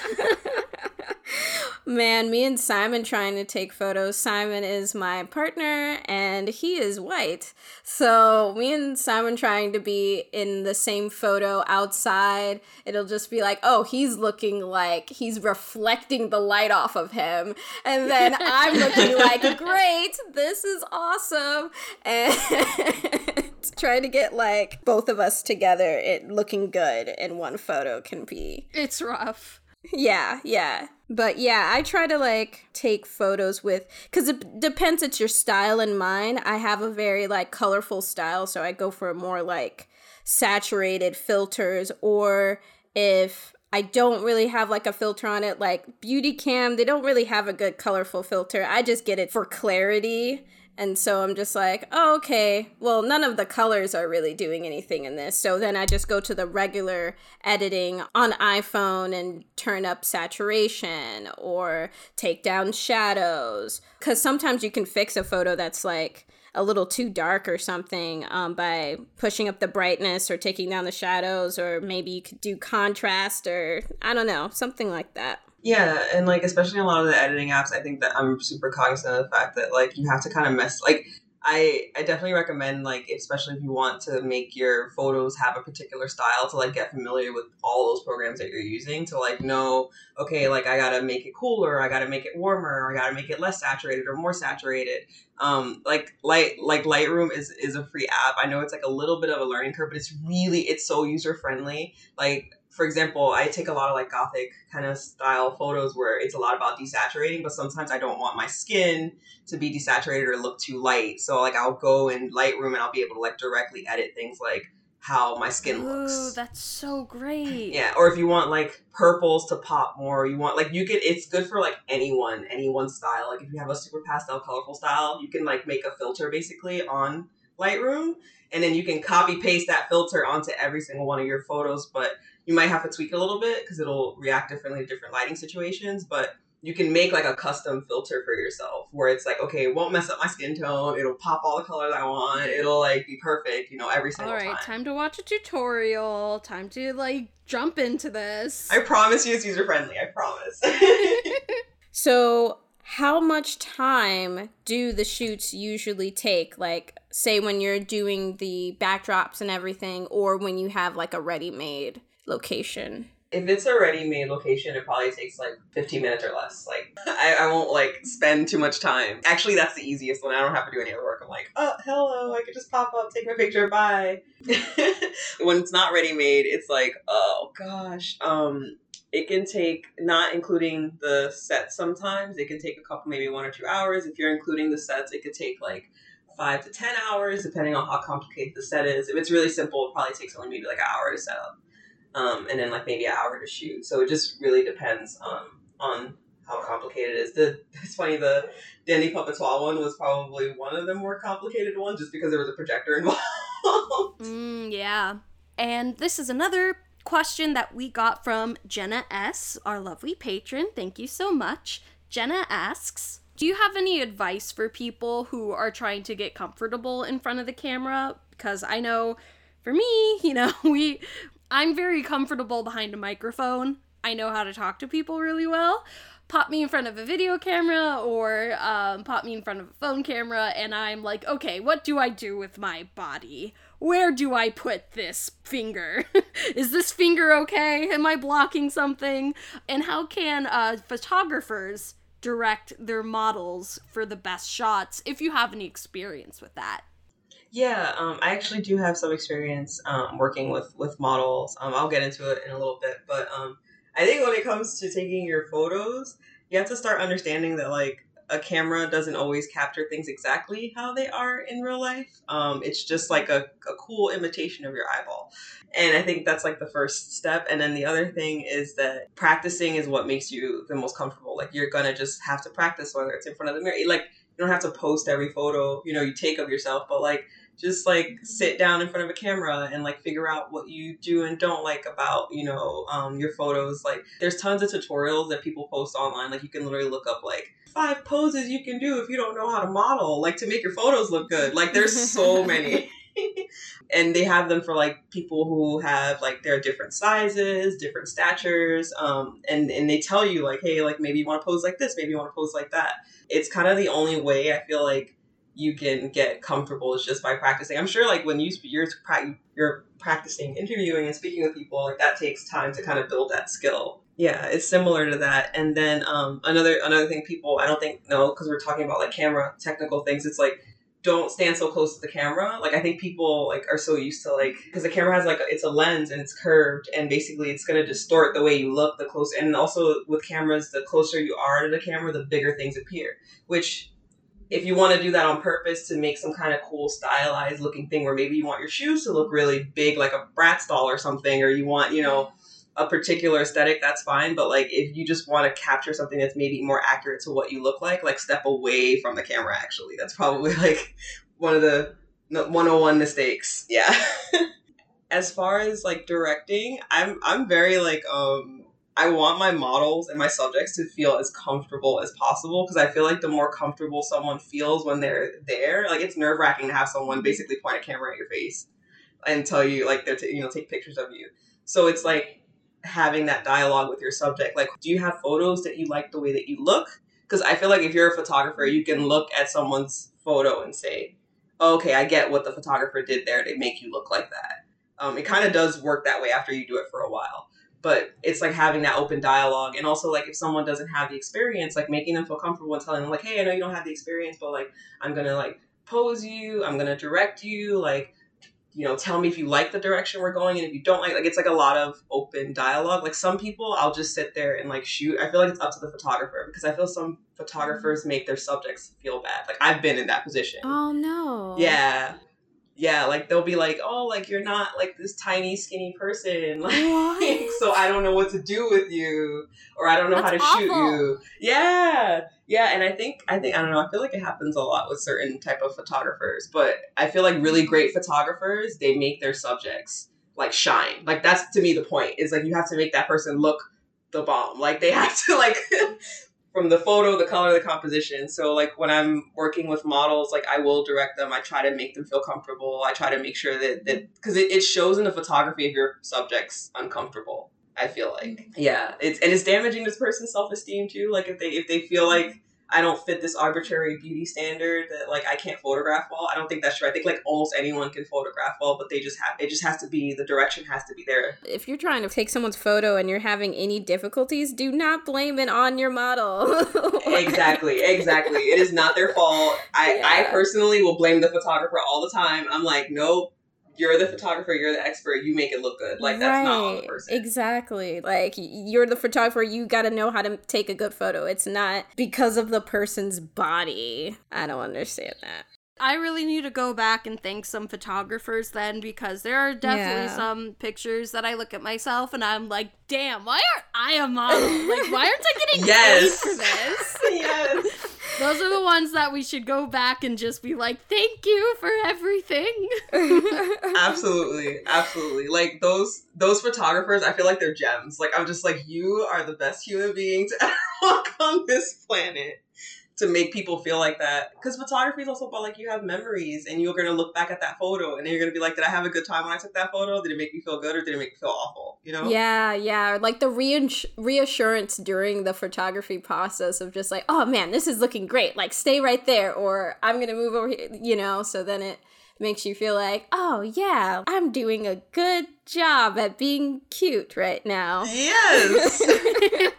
Man, me and Simon trying to take photos. Simon is my partner and he is white. So, me and Simon trying to be in the same photo outside, it'll just be like, oh, he's looking like he's reflecting the light off of him. And then [laughs] I'm looking like, great, this is awesome. And [laughs] trying to get like both of us together, it looking good in one photo can be it's rough. yeah, yeah. But yeah, I try to like take photos with cuz it depends it's your style and mine. I have a very like colorful style, so I go for more like saturated filters or if I don't really have like a filter on it like Beauty Cam, they don't really have a good colorful filter. I just get it for clarity. And so I'm just like, oh, okay. Well, none of the colors are really doing anything in this. So then I just go to the regular editing on iPhone and turn up saturation or take down shadows. Because sometimes you can fix a photo that's like a little too dark or something um, by pushing up the brightness or taking down the shadows, or maybe you could do contrast or I don't know, something like that. Yeah, and like especially a lot of the editing apps, I think that I'm super cognizant of the fact that like you have to kind of mess like I I definitely recommend like especially if you want to make your photos have a particular style to like get familiar with all those programs that you're using to like know okay like I gotta make it cooler, I gotta make it warmer, I gotta make it less saturated or more saturated. Um, like light like Lightroom is is a free app. I know it's like a little bit of a learning curve, but it's really it's so user friendly. Like for example, I take a lot of like gothic kind of style photos where it's a lot about desaturating, but sometimes I don't want my skin to be desaturated or look too light. So like I'll go in Lightroom and I'll be able to like directly edit things like how my skin Ooh, looks. that's so [laughs] great. Yeah, or if you want like purples to pop more, you want like you could it's good for like anyone, anyone's style. Like if you have a super pastel colorful style, you can like make a filter basically on Lightroom and then you can copy paste that filter onto every single one of your photos, but you might have to tweak a little bit because it'll react differently to different lighting situations, but you can make like a custom filter for yourself where it's like, okay, it won't mess up my skin tone. It'll pop all the colors I want. It'll like be perfect, you know, every single time. All right, time. time to watch a tutorial. Time to like jump into this. I promise you it's user friendly. I promise. [laughs] [laughs] So, how much time do the shoots usually take? Like, say when you're doing the backdrops and everything, or when you have like a ready made location? if it's a ready-made location, it probably takes like 15 minutes or less. Like, I, I won't like spend too much time. Actually, that's the easiest one. I don't have to do any other work. I'm like, oh, hello, I could just pop up, take my picture, bye. [laughs] when it's not ready-made, it's like, oh gosh. Um, it can take, not including the sets sometimes, it can take a couple, maybe one or two hours. If you're including the sets, it could take like five to 10 hours, depending on how complicated the set is. If it's really simple, it probably takes only maybe like an hour to set up um, and then like maybe an hour to shoot. So it just really depends um, on how complicated it is. The [laughs] it's funny the Dandy Puppetois one was probably one of the more complicated ones just because there was a projector [laughs] involved. Mm, yeah. And this is another question that we got from Jenna S., our lovely patron. Thank you so much. Jenna asks Do you have any advice for people who are trying to get comfortable in front of the camera? Because I know for me, [laughs] you know, we. I'm very comfortable behind a microphone. I know how to talk to people really well. pop me in front of a video camera or um, pop me in front of a phone camera, and I'm like, okay, what do I do with my body? Where do I put this finger? [laughs] Is this finger okay? Am I blocking something? And how can uh, photographers direct their models for the best shots if you have any experience with that? Yeah, um, I actually do have some experience um, working with with models. Um, I'll get into it in a little bit, but um, I think when it comes to taking your photos, you have to start understanding that like a camera doesn't always capture things exactly how they are in real life. Um, it's just like a, a cool imitation of your eyeball. And I think that's like the first step. And then the other thing is that practicing is what makes you the most comfortable. Like you're gonna just have to practice whether it's in front of the mirror. Like you don't have to post every photo, you know, you take of yourself, but like just like sit down in front of a camera and like figure out what you do and don't like about you know um, your photos. Like there's tons of tutorials that people post online. Like you can literally look up like five poses you can do if you don't know how to model like to make your photos look good. Like there's so [laughs] many. [laughs] And they have them for like people who have like they're different sizes different statures um, and and they tell you like hey like maybe you want to pose like this maybe you want to pose like that. It's kind of the only way i feel like you can get comfortable is just by practicing. I'm sure like when you you're you're practicing interviewing and speaking with people, like that takes time to kind of build that skill. Yeah, it's similar to that. And then um, another another thing people I don't think know because we're talking about like camera technical things. It's like don't stand so close to the camera. Like I think people like are so used to like because the camera has like it's a lens and it's curved and basically it's gonna distort the way you look the closer and also with cameras the closer you are to the camera the bigger things appear which if you want to do that on purpose to make some kind of cool stylized looking thing where maybe you want your shoes to look really big like a Bratz doll or something or you want you know a particular aesthetic that's fine. But like if you just want to capture something that's maybe more accurate to what you look like like step away from the camera actually. That's probably [laughs] like one of the 101 mistakes. Yeah. [laughs] As far as like directing i'm i'm very like um I want my models and my subjects to feel as comfortable as possible because I feel like the more comfortable someone feels when they're there, like it's nerve wracking to have someone basically point a camera at your face and tell you like they're t- you know take pictures of you. So it's like having that dialogue with your subject. Like, do you have photos that you like the way that you look? Because I feel like if you're a photographer, you can look at someone's photo and say, oh, "Okay, I get what the photographer did there to make you look like that." Um, it kind of does work that way after you do it for a while but it's like having that open dialogue and also like if someone doesn't have the experience like making them feel comfortable and telling them like hey i know you don't have the experience but like i'm gonna like pose you i'm gonna direct you like you know tell me if you like the direction we're going and if you don't like like it's like a lot of open dialogue. Like some people i'll just sit there and like shoot. I feel like it's up to the photographer because i feel some mm-hmm. photographers make their subjects feel bad. Like i've been in that position. Oh no. Yeah yeah, like they'll be like, "Oh, like you're not like this tiny skinny person." [laughs] Like, so I don't know what to do with you, or I don't know That's how to awful. shoot you. Yeah, yeah, and I think I think I don't know. I feel like it happens a lot with certain type of photographers, but I feel like really great photographers they make their subjects like shine. Like that's to me the point is like you have to make that person look the bomb. Like they have to like [laughs] from the photo, the color, the composition. So like when I'm working with models, like I will direct them. I try to make them feel comfortable. I try to make sure that that because it, it shows in the photography if your subject's uncomfortable. I feel like mm-hmm. yeah, it's and it's damaging this person's self esteem too. Like if they if they feel like I don't fit this arbitrary beauty standard that like I can't photograph well. I don't think that's true. I think like almost anyone can photograph well, but they just have it just has to be the direction has to be there. If you're trying to take someone's photo and you're having any difficulties, do not blame it on your model. [laughs] exactly, exactly. It is not their fault. I yeah. I personally will blame the photographer all the time. I'm like, nope, you're the photographer, you're the expert, you make it look good. Like that's right. not on the person. Exactly. Like you're the photographer, you got to know how to take a good photo. It's not because of the person's body. I don't understand that. I really need to go back and thank some photographers then because there are definitely yeah. some pictures that I look at myself and I'm like, damn, why aren't I a model? [laughs] like, why aren't I getting yes. paid for this? [laughs] yes. Those are the ones that we should go back and just be like, thank you for everything. [laughs] absolutely, absolutely. Like those those photographers, I feel like they're gems. Like I'm just like, you are the best human being to [laughs] ever walk on this planet to make people feel like that. Because photography is also about like you have memories and you're gonna look back at that photo and then you're gonna be like, did I have a good time when I took that photo? Did it make me feel good or did it make me feel awful? You know? Yeah, yeah. Like the reins- reassurance during the photography process of just like, oh man, this is looking great. Like stay right there, or I'm gonna move over here. You know, so then it makes you feel like, oh yeah, I'm doing a good job at being cute right now. Yes. [laughs] [laughs]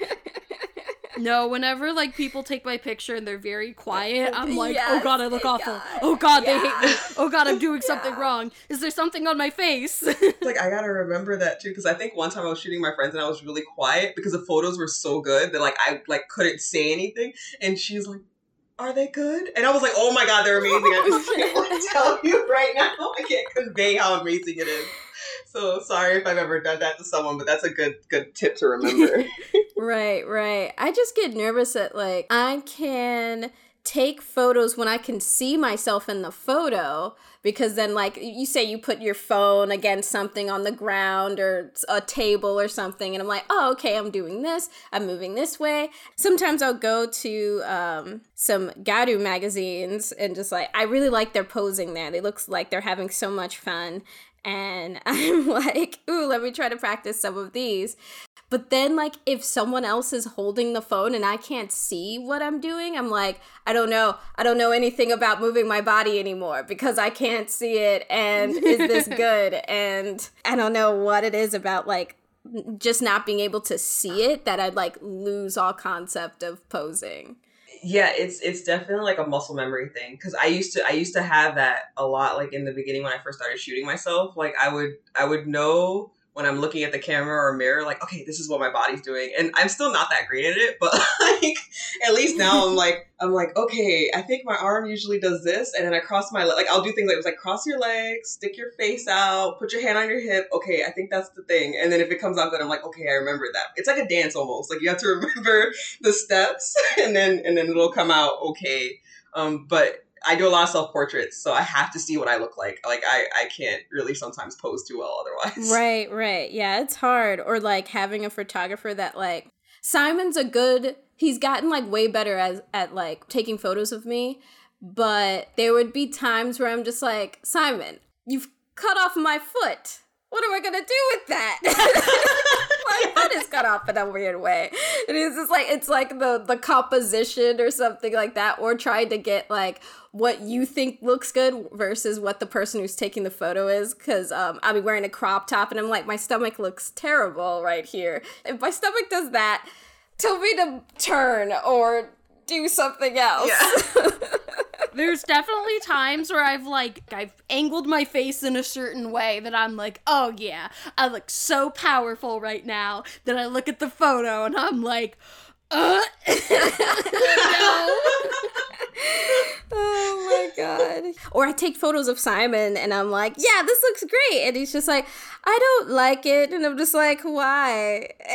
No, whenever like people take my picture and they're very quiet, oh, I'm like, oh god, I look awful. God, Oh god, they hate me. Oh god, I'm doing something Yeah. wrong. Is there something on my face? [laughs] like I gotta remember that too because I think one time I was shooting my friends and I was really quiet because the photos were so good that like I like couldn't say anything and she's like, "Are they good?" And I was like, "Oh my god, they're amazing!" I just can't like, [laughs] [laughs] tell you right now. I can't convey how amazing it is. So sorry if I've ever done that to someone, but that's a good good tip to remember. Right, right. I just get nervous that like I can take photos when I can see myself in the photo because then like you say you put your phone against something on the ground or a table or something and I'm like, "Oh, okay, I'm doing this. I'm moving this way." Sometimes I'll go to um some gyaru magazines and just like I really like their posing there. They look like they're having so much fun and [laughs] I'm like, "Ooh, let me try to practice some of these." But then, like, if someone else is holding the phone and I can't see what I'm doing, I'm like, I don't know. I don't know anything about moving my body anymore because I can't see it. And is this [laughs] good? And I don't know what it is about, like, just not being able to see it that I'd like lose all concept of posing. yeah, it's it's definitely like a muscle memory thing because I used to I used to have that a lot like in the beginning when I first started shooting myself. Like I would I would know when I'm looking at the camera or mirror, like, okay, this is what my body's doing. And I'm still not that great at it, but [laughs] like at least now I'm like, I'm like, okay, I think my arm usually does this, and then I cross my leg. Like I'll do things like it was like cross your legs, stick your face out, put your hand on your hip. Okay, I think that's the thing. And then if it comes out good, I'm like, okay, I remember that. It's like a dance almost. Like you have to [laughs] remember the steps, and then and then it'll come out okay. Um, but I do a lot of self portraits, so I have to see what I look like. Like I, I can't really sometimes pose too well otherwise. [laughs] Right, right. Yeah, it's hard. Or like having a photographer that like Simon's a good he's gotten like way better as at like taking photos of me, but there would be times where I'm just like, Simon, you've cut off my foot. What am I gonna do with that? [laughs] my foot is cut off in a weird way. And it's just like it's like the the composition or something like that, or trying to get like what you think looks good versus what the person who's taking the photo is. Because um, I'll be wearing a crop top and I'm like, my stomach looks terrible right here. If my stomach does that, tell me to turn or do something else. Yeah. [laughs] There's definitely times where I've like I've angled my face in a certain way that I'm like, oh yeah, I look so powerful right now. That I look at the photo and I'm like, uh, no. [laughs] oh my god. Or I take photos of Simon and I'm like, yeah, this looks great. And he's just like, I don't like it. And I'm just like, why? [laughs]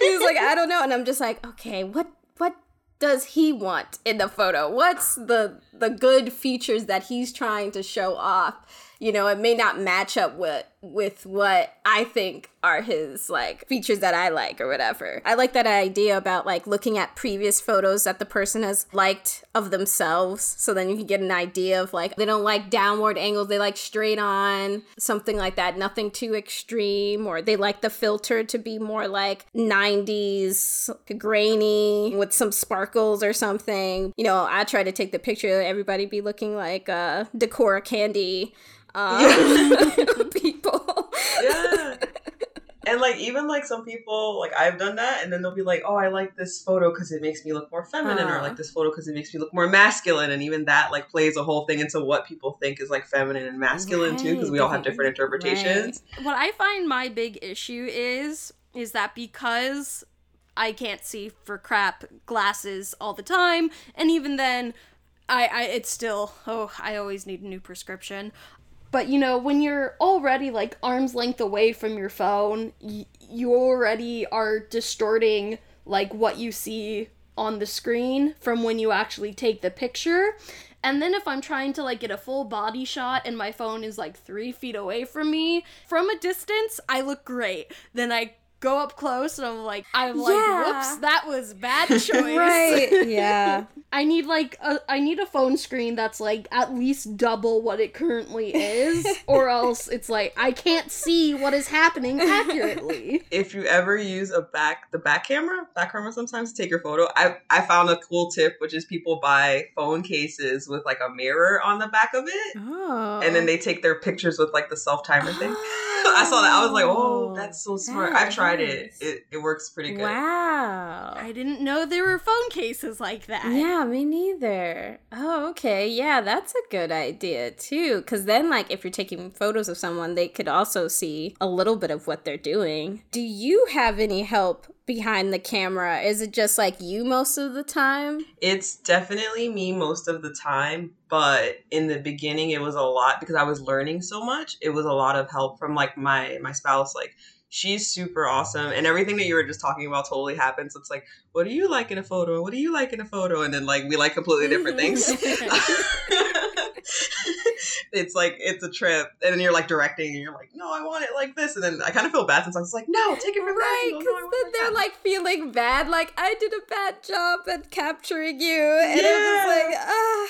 He's like, I don't know. And I'm just like, okay, what what does he want in the photo? What's the the good features that he's trying to show off? You know, it may not match up with with what I think are his like features that I like or whatever. I like that idea about like looking at previous photos that the person has liked of themselves so then you can get an idea of like they don't like downward angles, they like straight on, something like that, nothing too extreme or they like the filter to be more like 90s grainy with some sparkles or something. You know, I try to take the picture everybody be looking like uh decor candy uh, [laughs] people. Yeah. And like even like some people like I've done that and then they'll be like, "Oh, I like this photo cuz it makes me look more feminine or I Uh. like this photo cuz it makes me look more masculine." And even that like plays a whole thing into what people think is like feminine and masculine too because we all have different Right, interpretations. what I find my big issue is is that because I can't see for crap glasses all the time, and even then, I, I it's still oh I always need a new prescription. But you know when you're already like arm's length away from your phone, y- you already are distorting like what you see on the screen from when you actually take the picture. And then if I'm trying to like get a full body shot and my phone is like three feet away from me, from a distance, I look great. Then I go up close and I'm like, I'm like, Yeah. whoops, that was bad [laughs] choice. right. [laughs] Yeah. I need like a I need a phone screen that's like at least double what it currently is, [laughs] or else it's like I can't see what is happening accurately. if you ever use a back the back camera back camera sometimes to take your photo i i found a cool tip which is people buy phone cases with like a mirror on the back of it Oh. and then oh. they take their pictures with like the self timer thing i saw that i was like oh that's so smart that i've oh. tried it. is. it it works pretty good Wow. I didn't know there were phone cases like that. Yeah, me neither. Oh, okay. Yeah, that's a good idea too. Because then, like, if you're taking photos of someone, they could also see a little bit of what they're doing. Do you have any help behind the camera? Is it just like you most of the time? It's definitely me most of the time, but in the beginning it was a lot because I was learning so much. It was a lot of help from like my my spouse like she's super awesome and everything that you were just talking about totally happens. It's like, what do you like in a photo? What do you like in a photo? And then like we like completely different things. [laughs] it's like it's a trip and then you're like directing and you're like, no, I want it like this. And then I kind of feel bad since I was like, no, take it from Right, because. No, then they're that." like feeling bad, like I did a bad job at capturing you, and I'm just like, ah.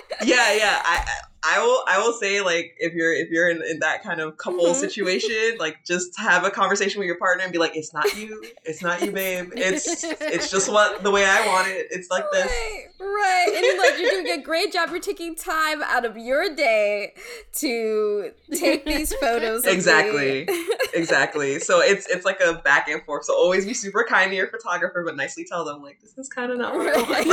[laughs] yeah yeah i i will i will say like if you're if you're in, in that kind of couple Mhm. situation like just have a conversation with your partner and be like it's not you it's not you babe it's it's just what the way i want it it's like this Right, right. And you're like you're doing a great job. You're taking time out of your day to take these photos. Exactly. [laughs] exactly so it's it's like a back and forth so always be super kind to your photographer but nicely tell them like this is kind of not what I want.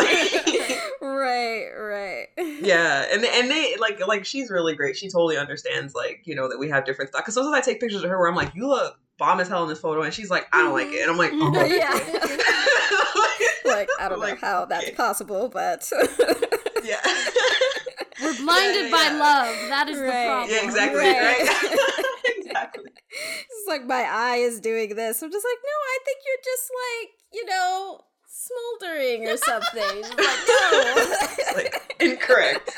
Right, [laughs] [laughs] right. yeah and and they like like she's really great she totally understands like you know that we have different stuff because sometimes i take pictures of her where i'm like you look bomb as hell in this photo and she's like i don't like it and i'm like oh Yeah. [laughs] like I don't Like, know how that's okay. possible, but yeah [laughs] We're blinded Yeah, by yeah. love. That is Right. the problem. yeah exactly Right. right, [laughs] exactly it's like my eye is doing this. I'm just like, no, I think you're just like, you know, smoldering or something. Like, [laughs] no. like incorrect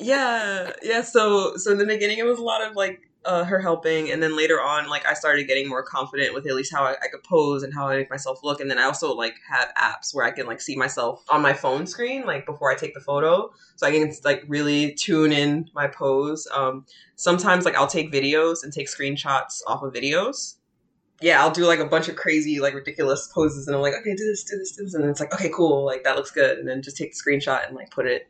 yeah yeah so so in the beginning it was a lot of like uh, her helping and then later on like i started getting more confident with at least how I, I could pose and how i make myself look and then i also like have apps where i can like see myself on my phone screen like before i take the photo so i can like really tune in my pose um sometimes like i'll take videos and take screenshots off of videos yeah, I'll do like a bunch of crazy, like ridiculous poses, and I'm like, okay, do this, do this, do this, and it's like, okay, cool, like that looks good, and then just take the screenshot and like put it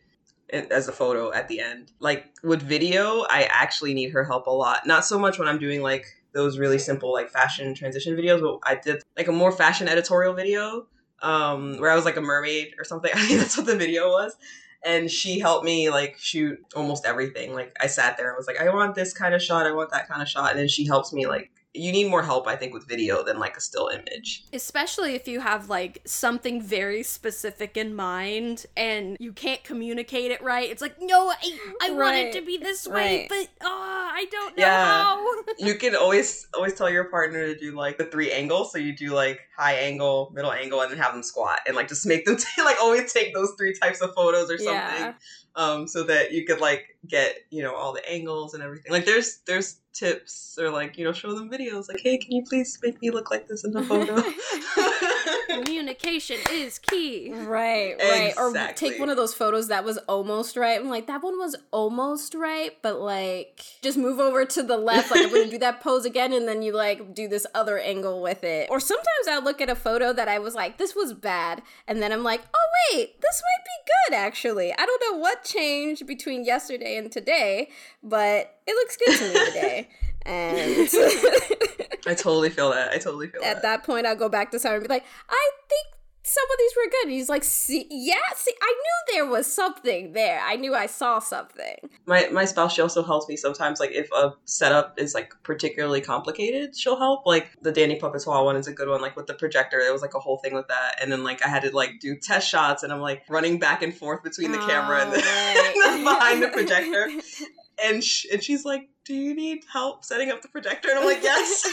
as a photo at the end. Like with video, I actually need her help a lot. Not so much when I'm doing like those really simple like fashion transition videos, but I did like a more fashion editorial video um, where I was like a mermaid or something. [laughs] I think that's what the video was. And she helped me like shoot almost everything. Like I sat there and was like, I want this kind of shot, I want that kind of shot, and then she helps me like you need more help, I think, with video than like a still image. Especially if you have like something very specific in mind and you can't communicate it right. It's like, no, I, I want it to be this way, Right. but uh, I don't know Yeah. how. [laughs] You can always always tell your partner to do like the three angles. So you do like high angle, middle angle, and then have them squat, and like just make them [laughs] t- like always take those three types of photos or something. Yeah. Um, so that you could like get you know all the angles and everything. Like there's there's tips or like you know show them videos like hey can you please make me look like this in the photo. [laughs] [laughs] Communication is key. Right, right. Or take one of those photos that was almost right. I'm like, that one was almost right, but like, just move over to the left. Like, I'm gonna do that pose again, and then you like do this other angle with it. Or sometimes I look at a photo that I was like, this was bad, and then I'm like, oh wait, this might be good actually. I don't know what changed between yesterday and today, but it looks good to me today. And [laughs] [laughs] I totally feel that. I totally feel at that. At that point, I'll go back to Simon and be like, I think some of these were good. And he's like, see, yeah, see, I knew there was something there. I knew I saw something. my my spouse she also helps me sometimes like if a setup is like particularly complicated she'll help like the danny puppetois one is a good one like with the projector there was like a whole thing with that and then like i had to like do test shots and i'm like running back and forth between the camera and the, [laughs] Oh, behind the projector [laughs] and sh- and she's like do you need help setting up the projector? And i'm like yes.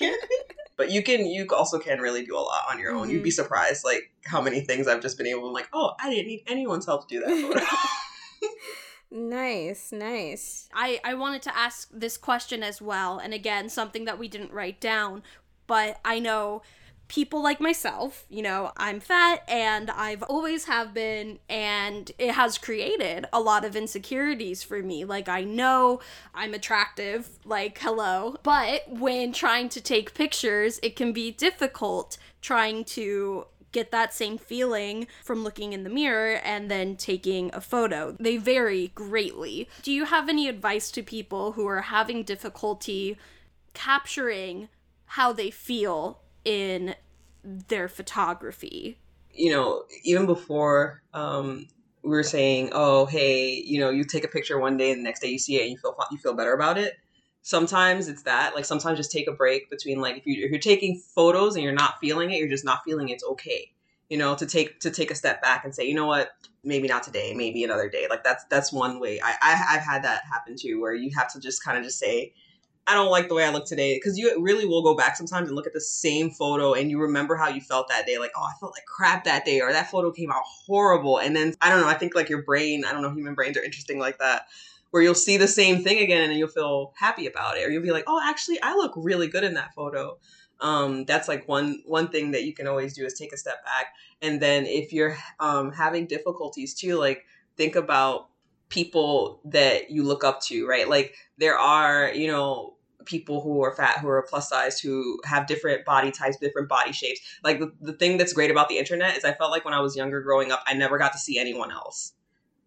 [laughs] [laughs] But you can you also can really do a lot on your own. You'd be mm-hmm. surprised like how many things i've just been able to like oh i didn't need anyone's help to do that [laughs] Nice, nice. I, I wanted to ask this question as well, and again, something that we didn't write down, but I know people like myself, you know, I'm fat and I've always have been and it has created a lot of insecurities for me. Like I know I'm attractive, like hello, but when trying to take pictures, it can be difficult trying to get that same feeling from looking in the mirror and then taking a photo. They vary greatly. Do you have any advice to people who are having difficulty capturing how they feel in their photography. You know, even before um, we were saying, "Oh, hey, you know, you take a picture one day and the next day you see it and you feel you feel better about it." Sometimes it's that. Like sometimes just take a break between like if you if you're taking photos and you're not feeling it, you're just not feeling it, it's okay. You know, to take to take a step back and say, you know what, maybe not today, maybe another day. Like that's that's one way. I, I I've had that happen too, where you have to just kind of just say, I don't like the way I look today because you really will go back sometimes and look at the same photo and you remember how you felt that day. Like, oh, I felt like crap that day, or that photo came out horrible. And then I don't know. I think like your brain. I don't know. Human brains are interesting like that, where you'll see the same thing again and you'll feel happy about it, or you'll be like, oh, actually, I look really good in that photo. Um, that's like one one thing that you can always do is take a step back. And then if you're um, having difficulties too, like think about people that you look up to, right? Like there are, you know, people who are fat, who are plus size, who have different body types, different body shapes. Like the, the thing that's great about the internet is I felt like when I was younger growing up, I never got to see anyone else,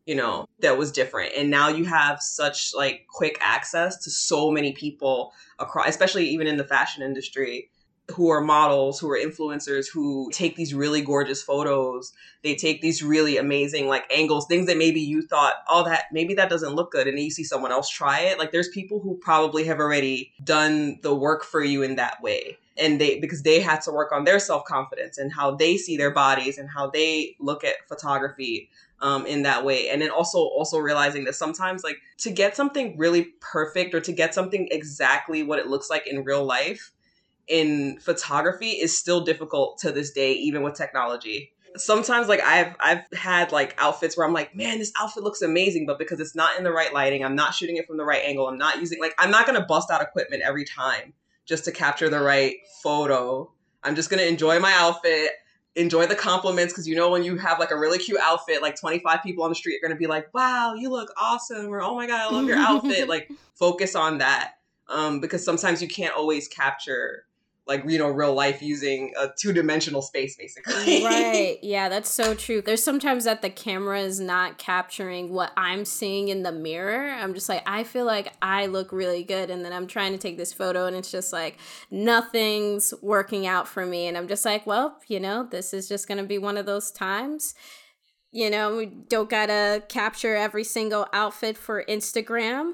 you know, that was different. And now you have such like quick access to so many people across, especially even in the fashion industry who are models, who are influencers, who take these really gorgeous photos. They take these really amazing like angles, things that maybe you thought, oh, that maybe that doesn't look good, and you see someone else try it. Like there's people who probably have already done the work for you in that way. And they because they had to work on their self confidence and how they see their bodies and how they look at photography um, in that way and then also also realizing that sometimes like to get something really perfect or to get something exactly what it looks like in real life in photography is still difficult to this day, even with technology. Sometimes like I've I've had like outfits where I'm like, man, this outfit looks amazing, but because it's not in the right lighting, I'm not shooting it from the right angle, I'm not using like I'm not gonna bust out equipment every time just to capture the right photo. I'm just gonna enjoy my outfit, enjoy the compliments, because you know when you have like a really cute outfit, like 25 people on the street are gonna be like, wow, you look awesome, or oh my god, I love your [laughs] outfit. like focus on that. Um, because sometimes you can't always capture like you know real life using a two-dimensional space basically. Right. [laughs] Yeah that's so true. There's sometimes that the camera is not capturing what i'm seeing in the mirror. I'm just like i feel like i look really good and then i'm trying to take this photo and it's just like nothing's working out for me. And i'm just like well you know this is just going to be one of those times. You know we don't gotta capture every single outfit for instagram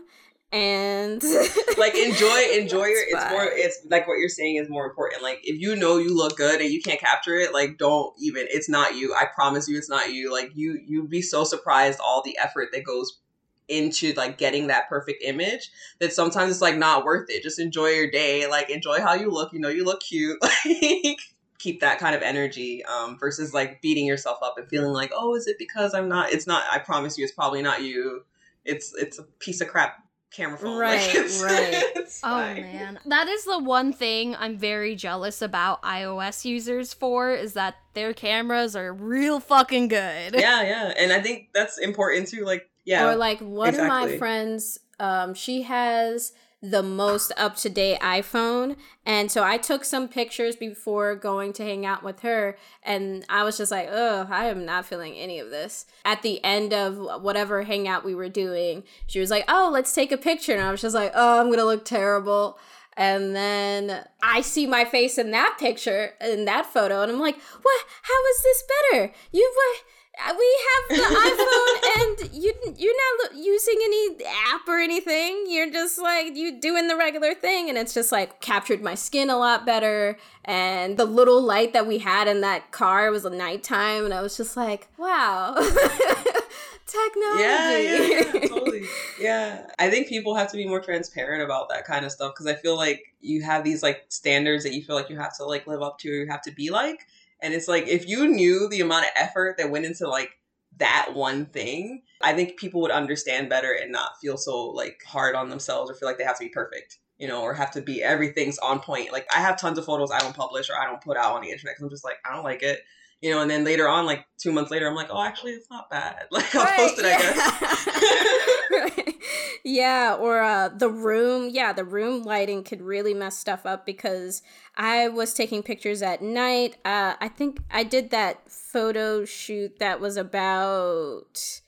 and [laughs] like enjoy enjoy your it's more it's like what you're saying is more important. Like if you know you look good and you can't capture it like don't even it's not you. I promise you it's not you. Like you you'd be so surprised all the effort that goes into like getting that perfect image that sometimes it's like not worth it. Just enjoy your day. Like enjoy how you look. You know you look cute. [laughs] Like keep that kind of energy um, versus like beating yourself up and feeling like oh is it because i'm not it's not i promise you it's probably not you. It's it's a piece of crap camera phone. Right, like right. oh man, that is the one thing I'm very jealous about iOS users for is that their cameras are real fucking good. Yeah, yeah, and I think that's important too. Like, yeah, or like one exactly. of my friends, um, she has the most up to date iPhone. And so I took some pictures before going to hang out with her. And I was just like, oh, I am not feeling any of this. At the end of whatever hangout we were doing, she was like, oh, let's take a picture. And I was just like, oh, I'm going to look terrible. And then I see my face in that picture, in that photo, and I'm like, what? How is this better? You, what? Uh, we have the iPhone, [laughs] and you you're not using any app or anything. You're just like you doing the regular thing, and it's just like captured my skin a lot better. And the little light that we had in that car was a nighttime, and I was just like, wow. [laughs] Technology. Yeah, yeah, yeah, totally. [laughs] Yeah. I think people have to be more transparent about that kind of stuff because I feel like you have these like standards that you feel like you have to like live up to or you have to be like and it's like if you knew the amount of effort that went into like that one thing, I think people would understand better and not feel so like hard on themselves or feel like they have to be perfect, you know, or have to be everything's on point. Like I have tons of photos I don't publish or I don't put out on the internet because I'm just like I don't like it, you know. And then later on, like two months later, I'm like, oh, actually, it's not bad. [laughs] Like I'll Right, post it, yeah. I guess. Right. [laughs] yeah, or uh, the room. Yeah, the room lighting could really mess stuff up because I was taking pictures at night. Uh, I think I did that photo shoot that was about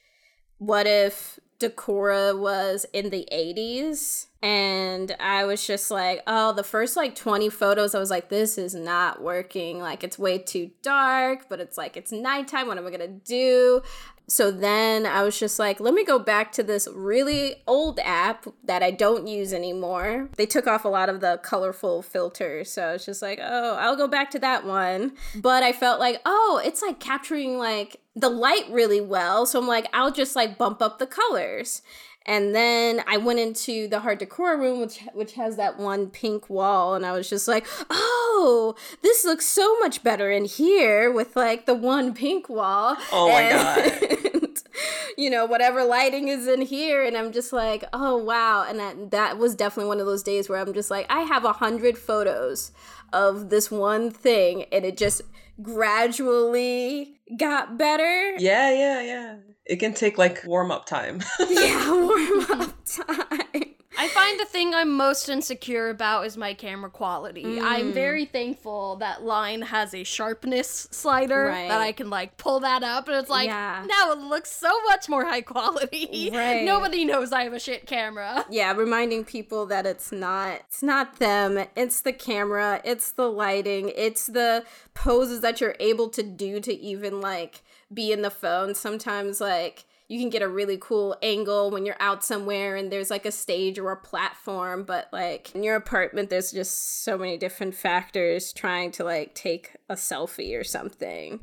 what if Decora was in the 80s. And I was just like, oh, the first like 20 photos, I was like, this is not working. Like, it's way too dark, but it's like, it's nighttime. What am I gonna do? So then I was just like, let me go back to this really old app that I don't use anymore. They took off a lot of the colorful filters. So it's just like, oh, I'll go back to that one. But I felt like, oh, it's like capturing like the light really well. So I'm like, I'll just like bump up the colors. And then I went into the hard decor room, which which has that one pink wall, and I was just like, "Oh, this looks so much better in here with like the one pink wall." Oh my and, [laughs] You know, whatever lighting is in here, and I'm just like, "Oh wow!" And that that was definitely one of those days where I'm just like, I have a hundred photos of this one thing, and it just gradually got better. yeah, yeah, yeah. It can take like warm up time. [laughs] yeah, warm up time. I find the thing I'm most insecure about is my camera quality. I'm Mm. very thankful that Line has a sharpness slider Right. that I can like pull that up and it's like Yeah. now it looks so much more high quality. Right. Nobody knows I have a shit camera. yeah reminding people that it's not it's not them it's the camera it's the lighting it's the poses that you're able to do to even like be in the phone. Sometimes like you can get a really cool angle when you're out somewhere and there's like a stage or a platform but like in your apartment there's just so many different factors trying to like take a selfie or something.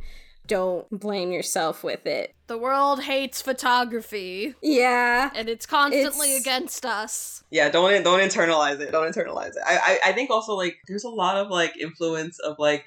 Don't blame yourself with it. The world hates photography. Yeah. And it's constantly It's- against us. yeah don't don't internalize it. Don't internalize it. I, I i think also like there's a lot of like influence of like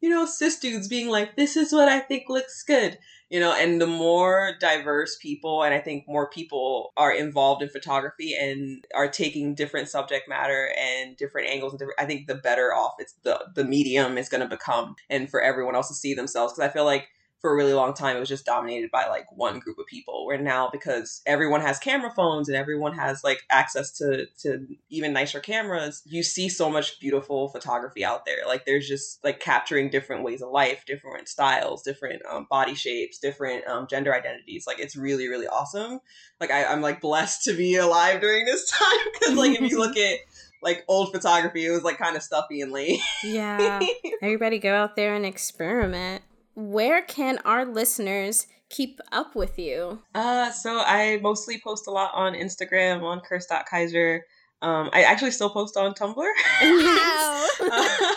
you know cis dudes being like this is what i think looks good you know and the more diverse people and i think more people are involved in photography and are taking different subject matter and different angles and different i think the better off it's the the medium is going to become and for everyone else to see themselves because i feel like for a really long time it was just dominated by like one group of people. Where now because everyone has camera phones and everyone has like access to to even nicer cameras you see so much beautiful photography out there. Like there's just like capturing different ways of life different styles different um, body shapes different um, gender identities. Like it's really really awesome. Like I, i'm like blessed to be alive during this [laughs] time because like if you look [laughs] at like old photography it was like kind of stuffy and lame. Yeah. [laughs] Everybody go out there and experiment. Where can our listeners keep up with you? Uh, so I mostly post a lot on Instagram on curse.kaiser. Um, I actually still post on Tumblr. Wow. [laughs]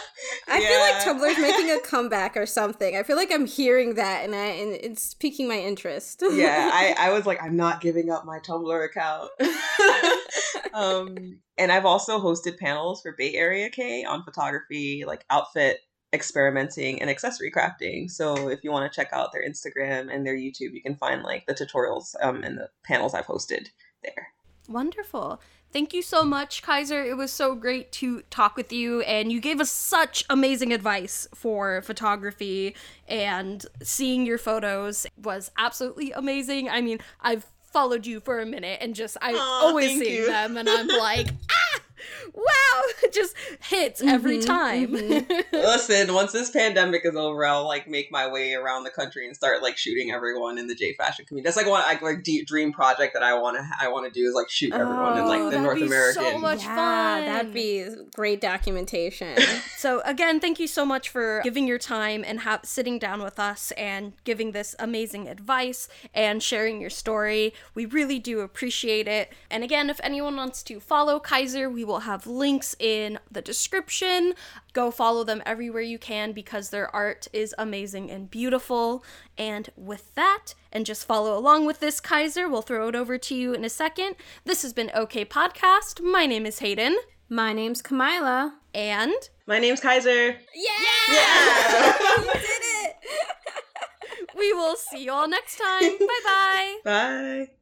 I feel like Tumblr's making a [laughs] comeback or something. I feel like I'm hearing that and I and it's piquing my interest. yeah, I, [laughs] I was like, I'm not giving up my Tumblr account. um, and I've also hosted panels for Bay Area K on photography, like outfit experimenting and accessory crafting. So if you want to check out their Instagram and their YouTube, you can find like the tutorials um, and the panels I've hosted there. Wonderful. Thank you so much, Kaiser. It was so great to talk with you, and you gave us such amazing advice for photography, and seeing your photos was absolutely amazing. I mean, I've followed you for a minute, and just I Aw, always see them, and I'm [laughs] like, ah, wow, it [laughs] just hits every Mhm, time. [laughs] Listen, once this pandemic is over, I'll like make my way around the country and start like shooting everyone in the J fashion community. That's like one like, like deep dream project that I want to I want to do is like shoot everyone in Oh, like the that'd North be so much yeah, fun. That'd be great documentation. [laughs] So again, thank you so much for giving your time and ha- sitting down with us and giving this amazing advice and sharing your story. We really do appreciate it. And again, if anyone wants to follow Kaiser, we will have links in the description. Go follow them everywhere you can because their art is amazing and beautiful. And with that, and just follow along with this, Kaiser, we'll throw it over to you in a second. This has been OK Podcast. My name is Hayden. My name's Kamila. And My name's Kaiser. yeah, Yeah. [laughs] you did it! [laughs] We will see you all next time. Bye bye. Bye.